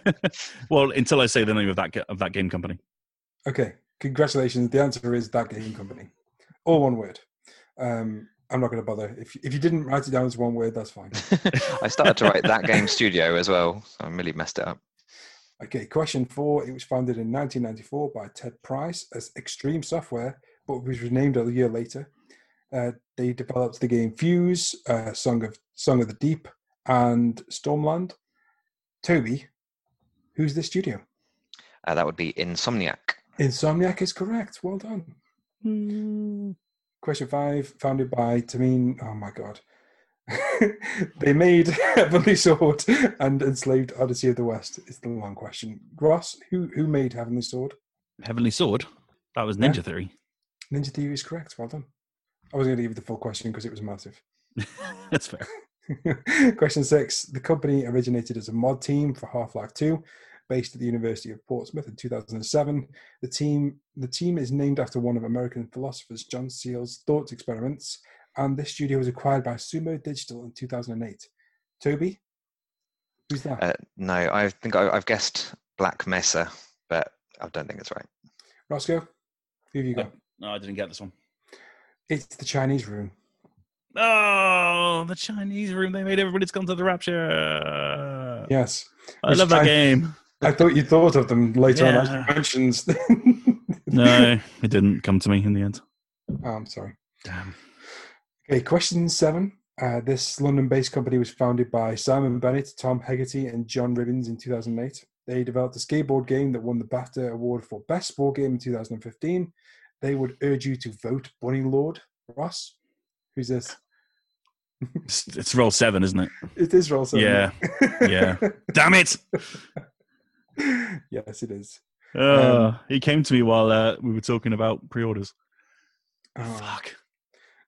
well, until I say the name of that of that game company. Okay, congratulations. The answer is that game company. All one word. Um, I'm not going to bother. If, if you didn't write it down as one word, that's fine. I started to write that game studio as well. So I really messed it up. Okay, question four. It was founded in 1994 by Ted Price as Xtreme Software, but was renamed a year later. Uh, they developed the game Fuse, uh, Song of Song of the Deep, and Stormland. Toby, who's the studio? Uh, that would be Insomniac. Insomniac is correct. Well done. Mm. Question five, founded by Tameem. Oh my god. they made Heavenly Sword and Enslaved Odyssey of the West. It's the long question. Ross, who who made Heavenly Sword? Heavenly Sword. That was Yeah. Ninja Theory. Ninja Theory is correct. Well done. I was going to give you the full question because it was massive. That's fair. question six. The company originated as a mod team for Half-Life 2, based at the University of Portsmouth in 2007. The team the team is named after one of American philosophers John Searle's thought experiments, and this studio was acquired by Sumo Digital in 2008. Toby, who's that? Uh, no, I think I, I've guessed Black Mesa, but I don't think it's right. Rossko, who have you got? No, I didn't get this one. It's the Chinese Room. Oh, the Chinese room. They made Everybody's Gone to the Rapture. Yes, I Which love that Chin- game. I thought you thought of them later on as you. No, it didn't come to me in the end. Oh, I'm sorry. Damn. Okay, question seven. Uh, this London-based company was founded by Simon Bennett, Tom Hegarty, and John Ribbins in 2008. They developed a skateboard game that won the BAFTA award for best sport game in 2015. They would urge you to vote Bunny Lord. Ross, who's this? It's, it's Roll7, isn't it? It is Roll7. Yeah. Yeah. Damn it! yes, it is. Uh, he came to me while uh, we were talking about pre-orders. Oh, Fuck.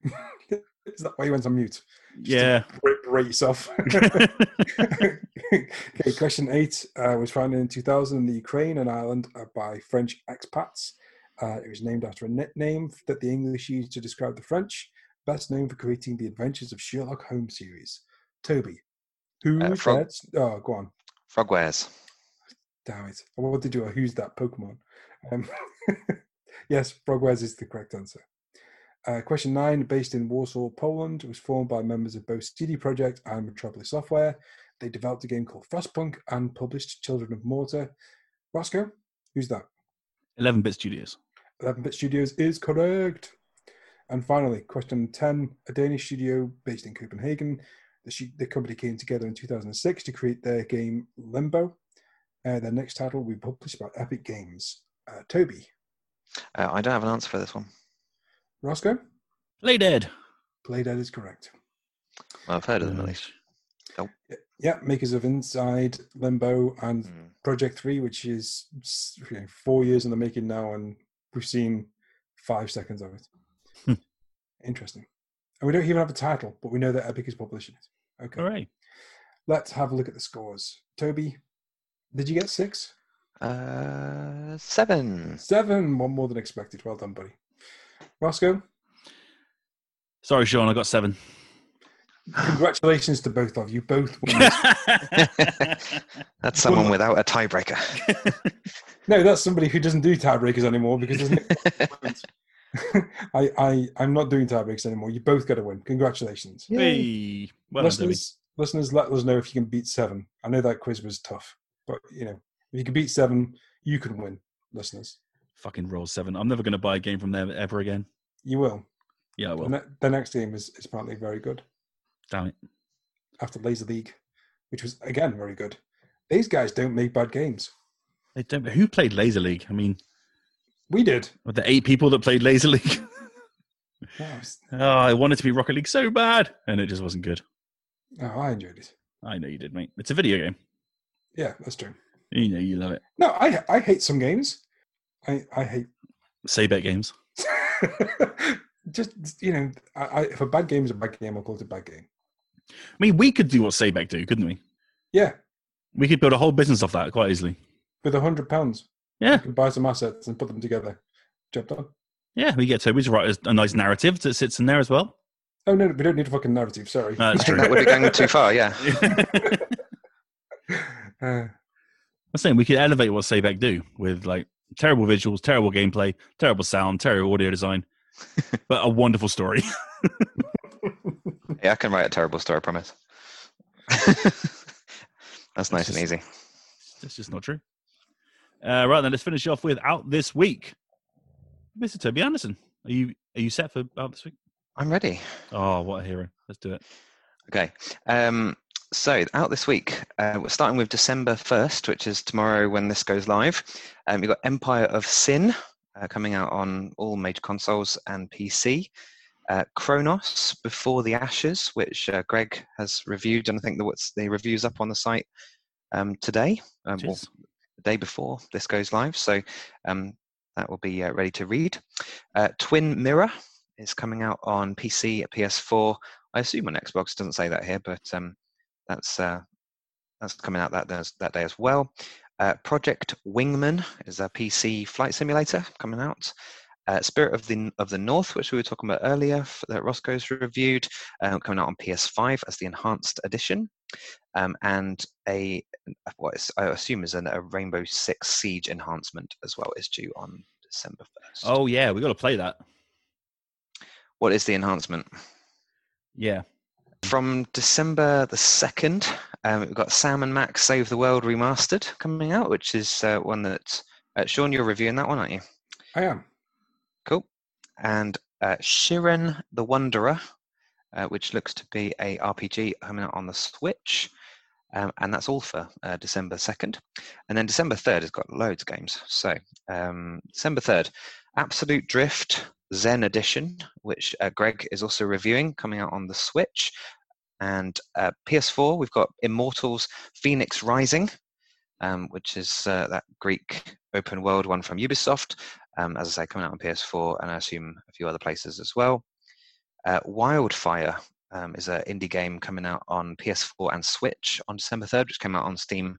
is that why you went on mute? Yeah. Break, break yourself. okay, question eight uh, was founded in 2000 in the Ukraine, and Ireland uh, by French expats. Uh, it was named after a nickname that the English used to describe the French, best known for creating the Adventures of Sherlock Holmes series. Toby, who Uh, Frog- that? Oh, go on. Frogwares. Damn it. I wanted to do a who's that Pokemon. Um, yes, Frogwares is the correct answer. Uh, question nine, based in Warsaw, Poland, was formed by members of both CD Projekt and Metropolis Software. They developed a game called Frostpunk and published Children of Morta. Rossko, who's that? 11-bit studios. 11 Bit Studios is correct. And finally, question 10, a Danish studio based in Copenhagen. The, the company came together in 2006 to create their game Limbo. Uh, their next title will be published by Epic Games. Uh, Toby, Uh, I don't have an answer for this one. Rossko, Play Dead. Playdead is correct. Well, I've heard of them at least. Yeah, makers of Inside, Limbo, and Mm. Project 3, which is you know, four years in the making now, and we've seen five seconds of it. Hmm. Interesting. And we don't even have a title, but we know that Epic is publishing it. Okay. All right. Let's have a look at the scores. Toby, did you get six? Uh, seven. Seven, one more than expected. Well done, buddy. Rossko, Sorry, Sean. I got seven. congratulations to both of you. Both won. That's someone without a tiebreaker. no, that's somebody who doesn't do tiebreakers anymore because there's no point. I, I, I'm not doing tiebreakers anymore. You both got to win. Congratulations. hey. Well done, Debbie. listeners, listeners, let us know if you can beat seven. I know that quiz was tough, but you know, if you can beat seven, you can win. Listeners, Fucking Roll7. I'm never going to buy a game from them ever again. you will. Yeah, I The, will. ne- the next game is, is apparently very good Damn it. after Laser League, which was again very good. These guys don't make bad games. They don't, who played Laser League? I mean, We did. the eight people that played Laser League? Oh, I wanted to be Rocket League so bad, and it just wasn't good. oh, I enjoyed it. I know you did, mate. It's a video game. Yeah, that's true. You know you love it. No, I I hate some games. I I hate Say bet games. just you know, I, I, if a bad game is a bad game, I'll call it a bad game. I mean, we could do what Sabec do, couldn't we? Yeah, We could build a whole business off that quite easily. with a hundred pounds, Yeah. you can buy some assets and put them together. Job done. Yeah, we get Toby to write a, a nice narrative that sits in there as well. Oh no, we don't need a fucking narrative. Sorry. No, that's true. that would be going too far, yeah. Uh, I'm saying we could elevate what Sabec do with like terrible visuals, terrible gameplay, terrible sound, terrible audio design, but a wonderful story. Yeah, I can write a terrible story, I promise. That's nice and easy. That's just not true. Uh, right then, let's finish off with out this week. Mr. Toby Anderson, are you are you set for out this week? I'm ready. Oh, what a hero! Let's do it. Okay. Um, so out this week, uh, we're starting with December 1st, which is tomorrow when this goes live. Um, we've got Empire of Sin uh, coming out on all major consoles and PC. Uh, Chronos Before the Ashes, which uh, Greg has reviewed, and I think the, what's the reviews up on the site um, today, um, well, the day before this goes live. So um, that will be uh, ready to read. Uh, Twin Mirror is coming out on PC, PS4, I assume on Xbox. Doesn't say that here, but um, that's uh, that's coming out that that day as well. Uh, Project Wingman is a PC flight simulator coming out. Uh, Spirit of the of the North, which we were talking about earlier, that Rossko's reviewed, uh, coming out on PS5 as the enhanced edition, um, and a what is, I assume is an, a Rainbow Six Siege enhancement as well is due on December first. Oh yeah, we got to play that. what is the enhancement? Yeah. From December the 2nd, um, we've got Sam and Max Save the World Remastered coming out, which is uh, one that, uh, Sean, you're reviewing that one, aren't you? I am. Cool. And uh, Shiren the Wanderer, uh, which looks to be a RPG coming out on the Switch. Um, and that's all for uh, December 2nd. And then December 3rd has got loads of games. So, um, December 3rd, Absolute Drift Zen Edition, which uh, Greg is also reviewing, coming out on the Switch. And uh, PS4, we've got Immortals Phoenix Rising, um, which is uh, that Greek open world one from Ubisoft. Um, as I say, coming out on PS4 and I assume a few other places as well. Uh, Wildfire um, is an indie game coming out on PS4 and Switch on December 3rd, which came out on Steam,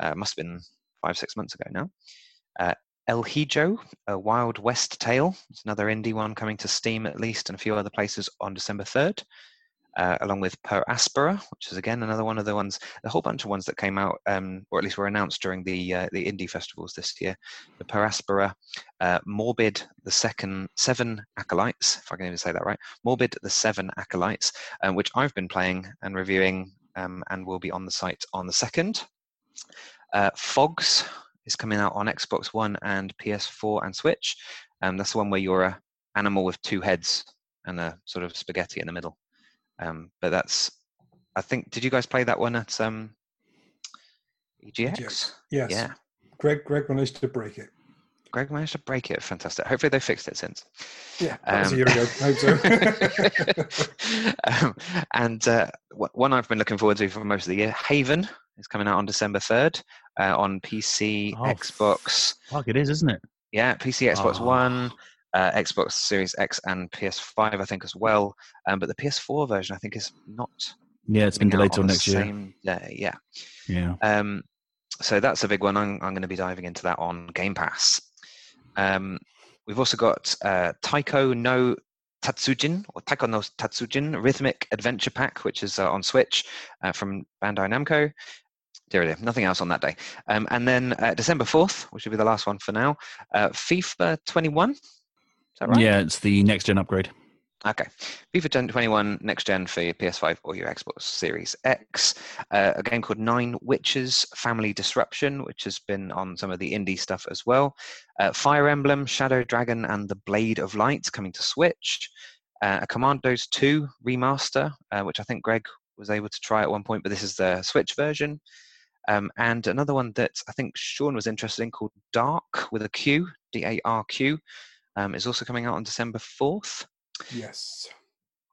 uh, must have been five, six months ago now. El Hijo, a Wild West Tale. It's another indie one coming to Steam at least and a few other places on December 3rd. Uh, along with Per Aspera, which is again another one of the ones, a whole bunch of ones that came out, um, or at least were announced during the uh, the indie festivals this year. The Per Aspera, uh, Morbid, the second seven acolytes, if I can even say that right. Morbid, the seven acolytes, um, which I've been playing and reviewing, um, and will be on the site on the second. Uh, Fogs, is coming out on Xbox One and PS4 and Switch. Um, that's the one where you're a animal with two heads and a sort of spaghetti in the middle. Um, but that's, I think, did you guys play that one at um, EGX? EGX. Yes. Yeah. Greg, Greg managed to break it. Greg managed to break it. Fantastic. Hopefully they fixed it since. Yeah, that was a Um, year ago. I hope so. um, and uh, one I've been looking forward to for most of the year, Haven, is coming out on December 3rd uh, on PC, Oh, Xbox. Fuck, it is, isn't it? Yeah, PC, Xbox Oh. One, uh, Xbox Series X, and PS5, I think as well. Um, but the PS4 version, I think, is not. Yeah, it's been delayed till next year. Same day, yeah. Yeah. Um, so that's a big one. I'm, I'm going to be diving into that on Game Pass. Um, we've also got uh, Taiko no Tatsujin, or Taiko no Tatsujin Rhythmic Adventure Pack, which is uh, on Switch uh, from Bandai Namco. Dear, dear, nothing else on that day. Um, and then uh, December 4th, which will be the last one for now, uh, FIFA 21. Is that right? Yeah, it's the next gen upgrade. Okay. FIFA 21 next gen for your PS5 or your Xbox Series X. Uh, a game called Nine Witches Family Disruption, which has been on some of the indie stuff as well. Uh, Fire Emblem, Shadow Dragon, and The Blade of Light coming to Switch. Uh, a Commandos 2 remaster, uh, which I think Greg was able to try at one point, but this is the Switch version. Um, and another one that I think Sean was interested in called Dark with a Q, D A R Q, um, is also coming out on December 4th yes.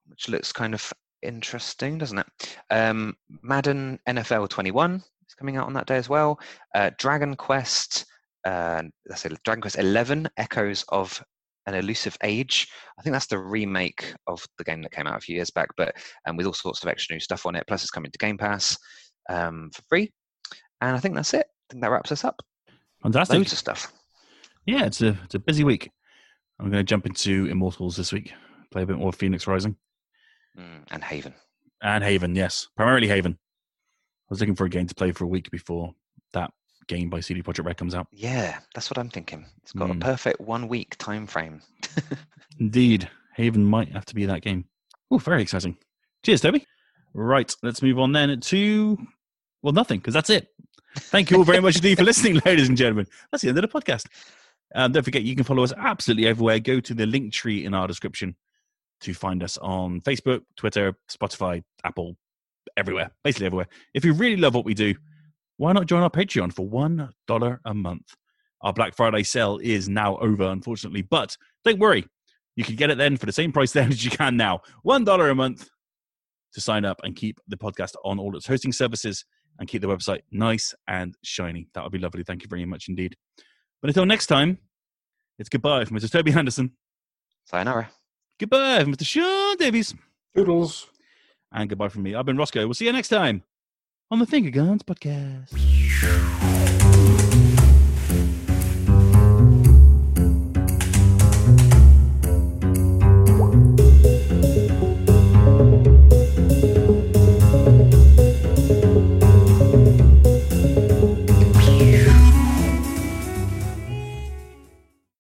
which looks kind of interesting, doesn't it? Um, Madden NFL 21 is coming out on that day as well. Uh, Dragon Quest, uh, say Dragon Quest 11, Echoes of an Elusive Age. I think that's the remake of the game that came out a few years back, but um, with all sorts of extra new stuff on it. Plus, it's coming to Game Pass um, for free. And I think that's it. I think that wraps us up. Fantastic. Loads of stuff. Yeah, it's a it's a busy week. I'm going to jump into Immortals this week. Play a bit more Phoenix Rising Mm, and Haven. and Haven. Yes, primarily Haven. I was looking for a game to play for a week before that game by CD Projekt Red comes out. Yeah, that's what I'm thinking. It's got Mm. a perfect one week time frame. Indeed, Haven might have to be that game. Oh, very exciting. Cheers, Toby. Right, let's move on then to well, nothing because that's it. Thank you all very much indeed for listening, ladies and gentlemen. That's the end of the podcast. Um, don't forget, you can follow us absolutely everywhere. Go to the link tree in our description to find us on Facebook, Twitter, Spotify, Apple, everywhere, basically everywhere. If you really love what we do, why not join our Patreon for $1 a month? Our Black Friday sale is now over, unfortunately, but don't worry. You can get it then for the same price then as you can now. $1 a month to sign up and keep the podcast on all its hosting services and keep the website nice and shiny. That would be lovely. Thank you very much indeed. But until next time, it's goodbye from Mr. Toby Henderson. Sayonara. Goodbye from Mr. Sean Davies. Toodles. And goodbye from me. I've been Rossko. We'll see you next time on the Finger Guns Podcast.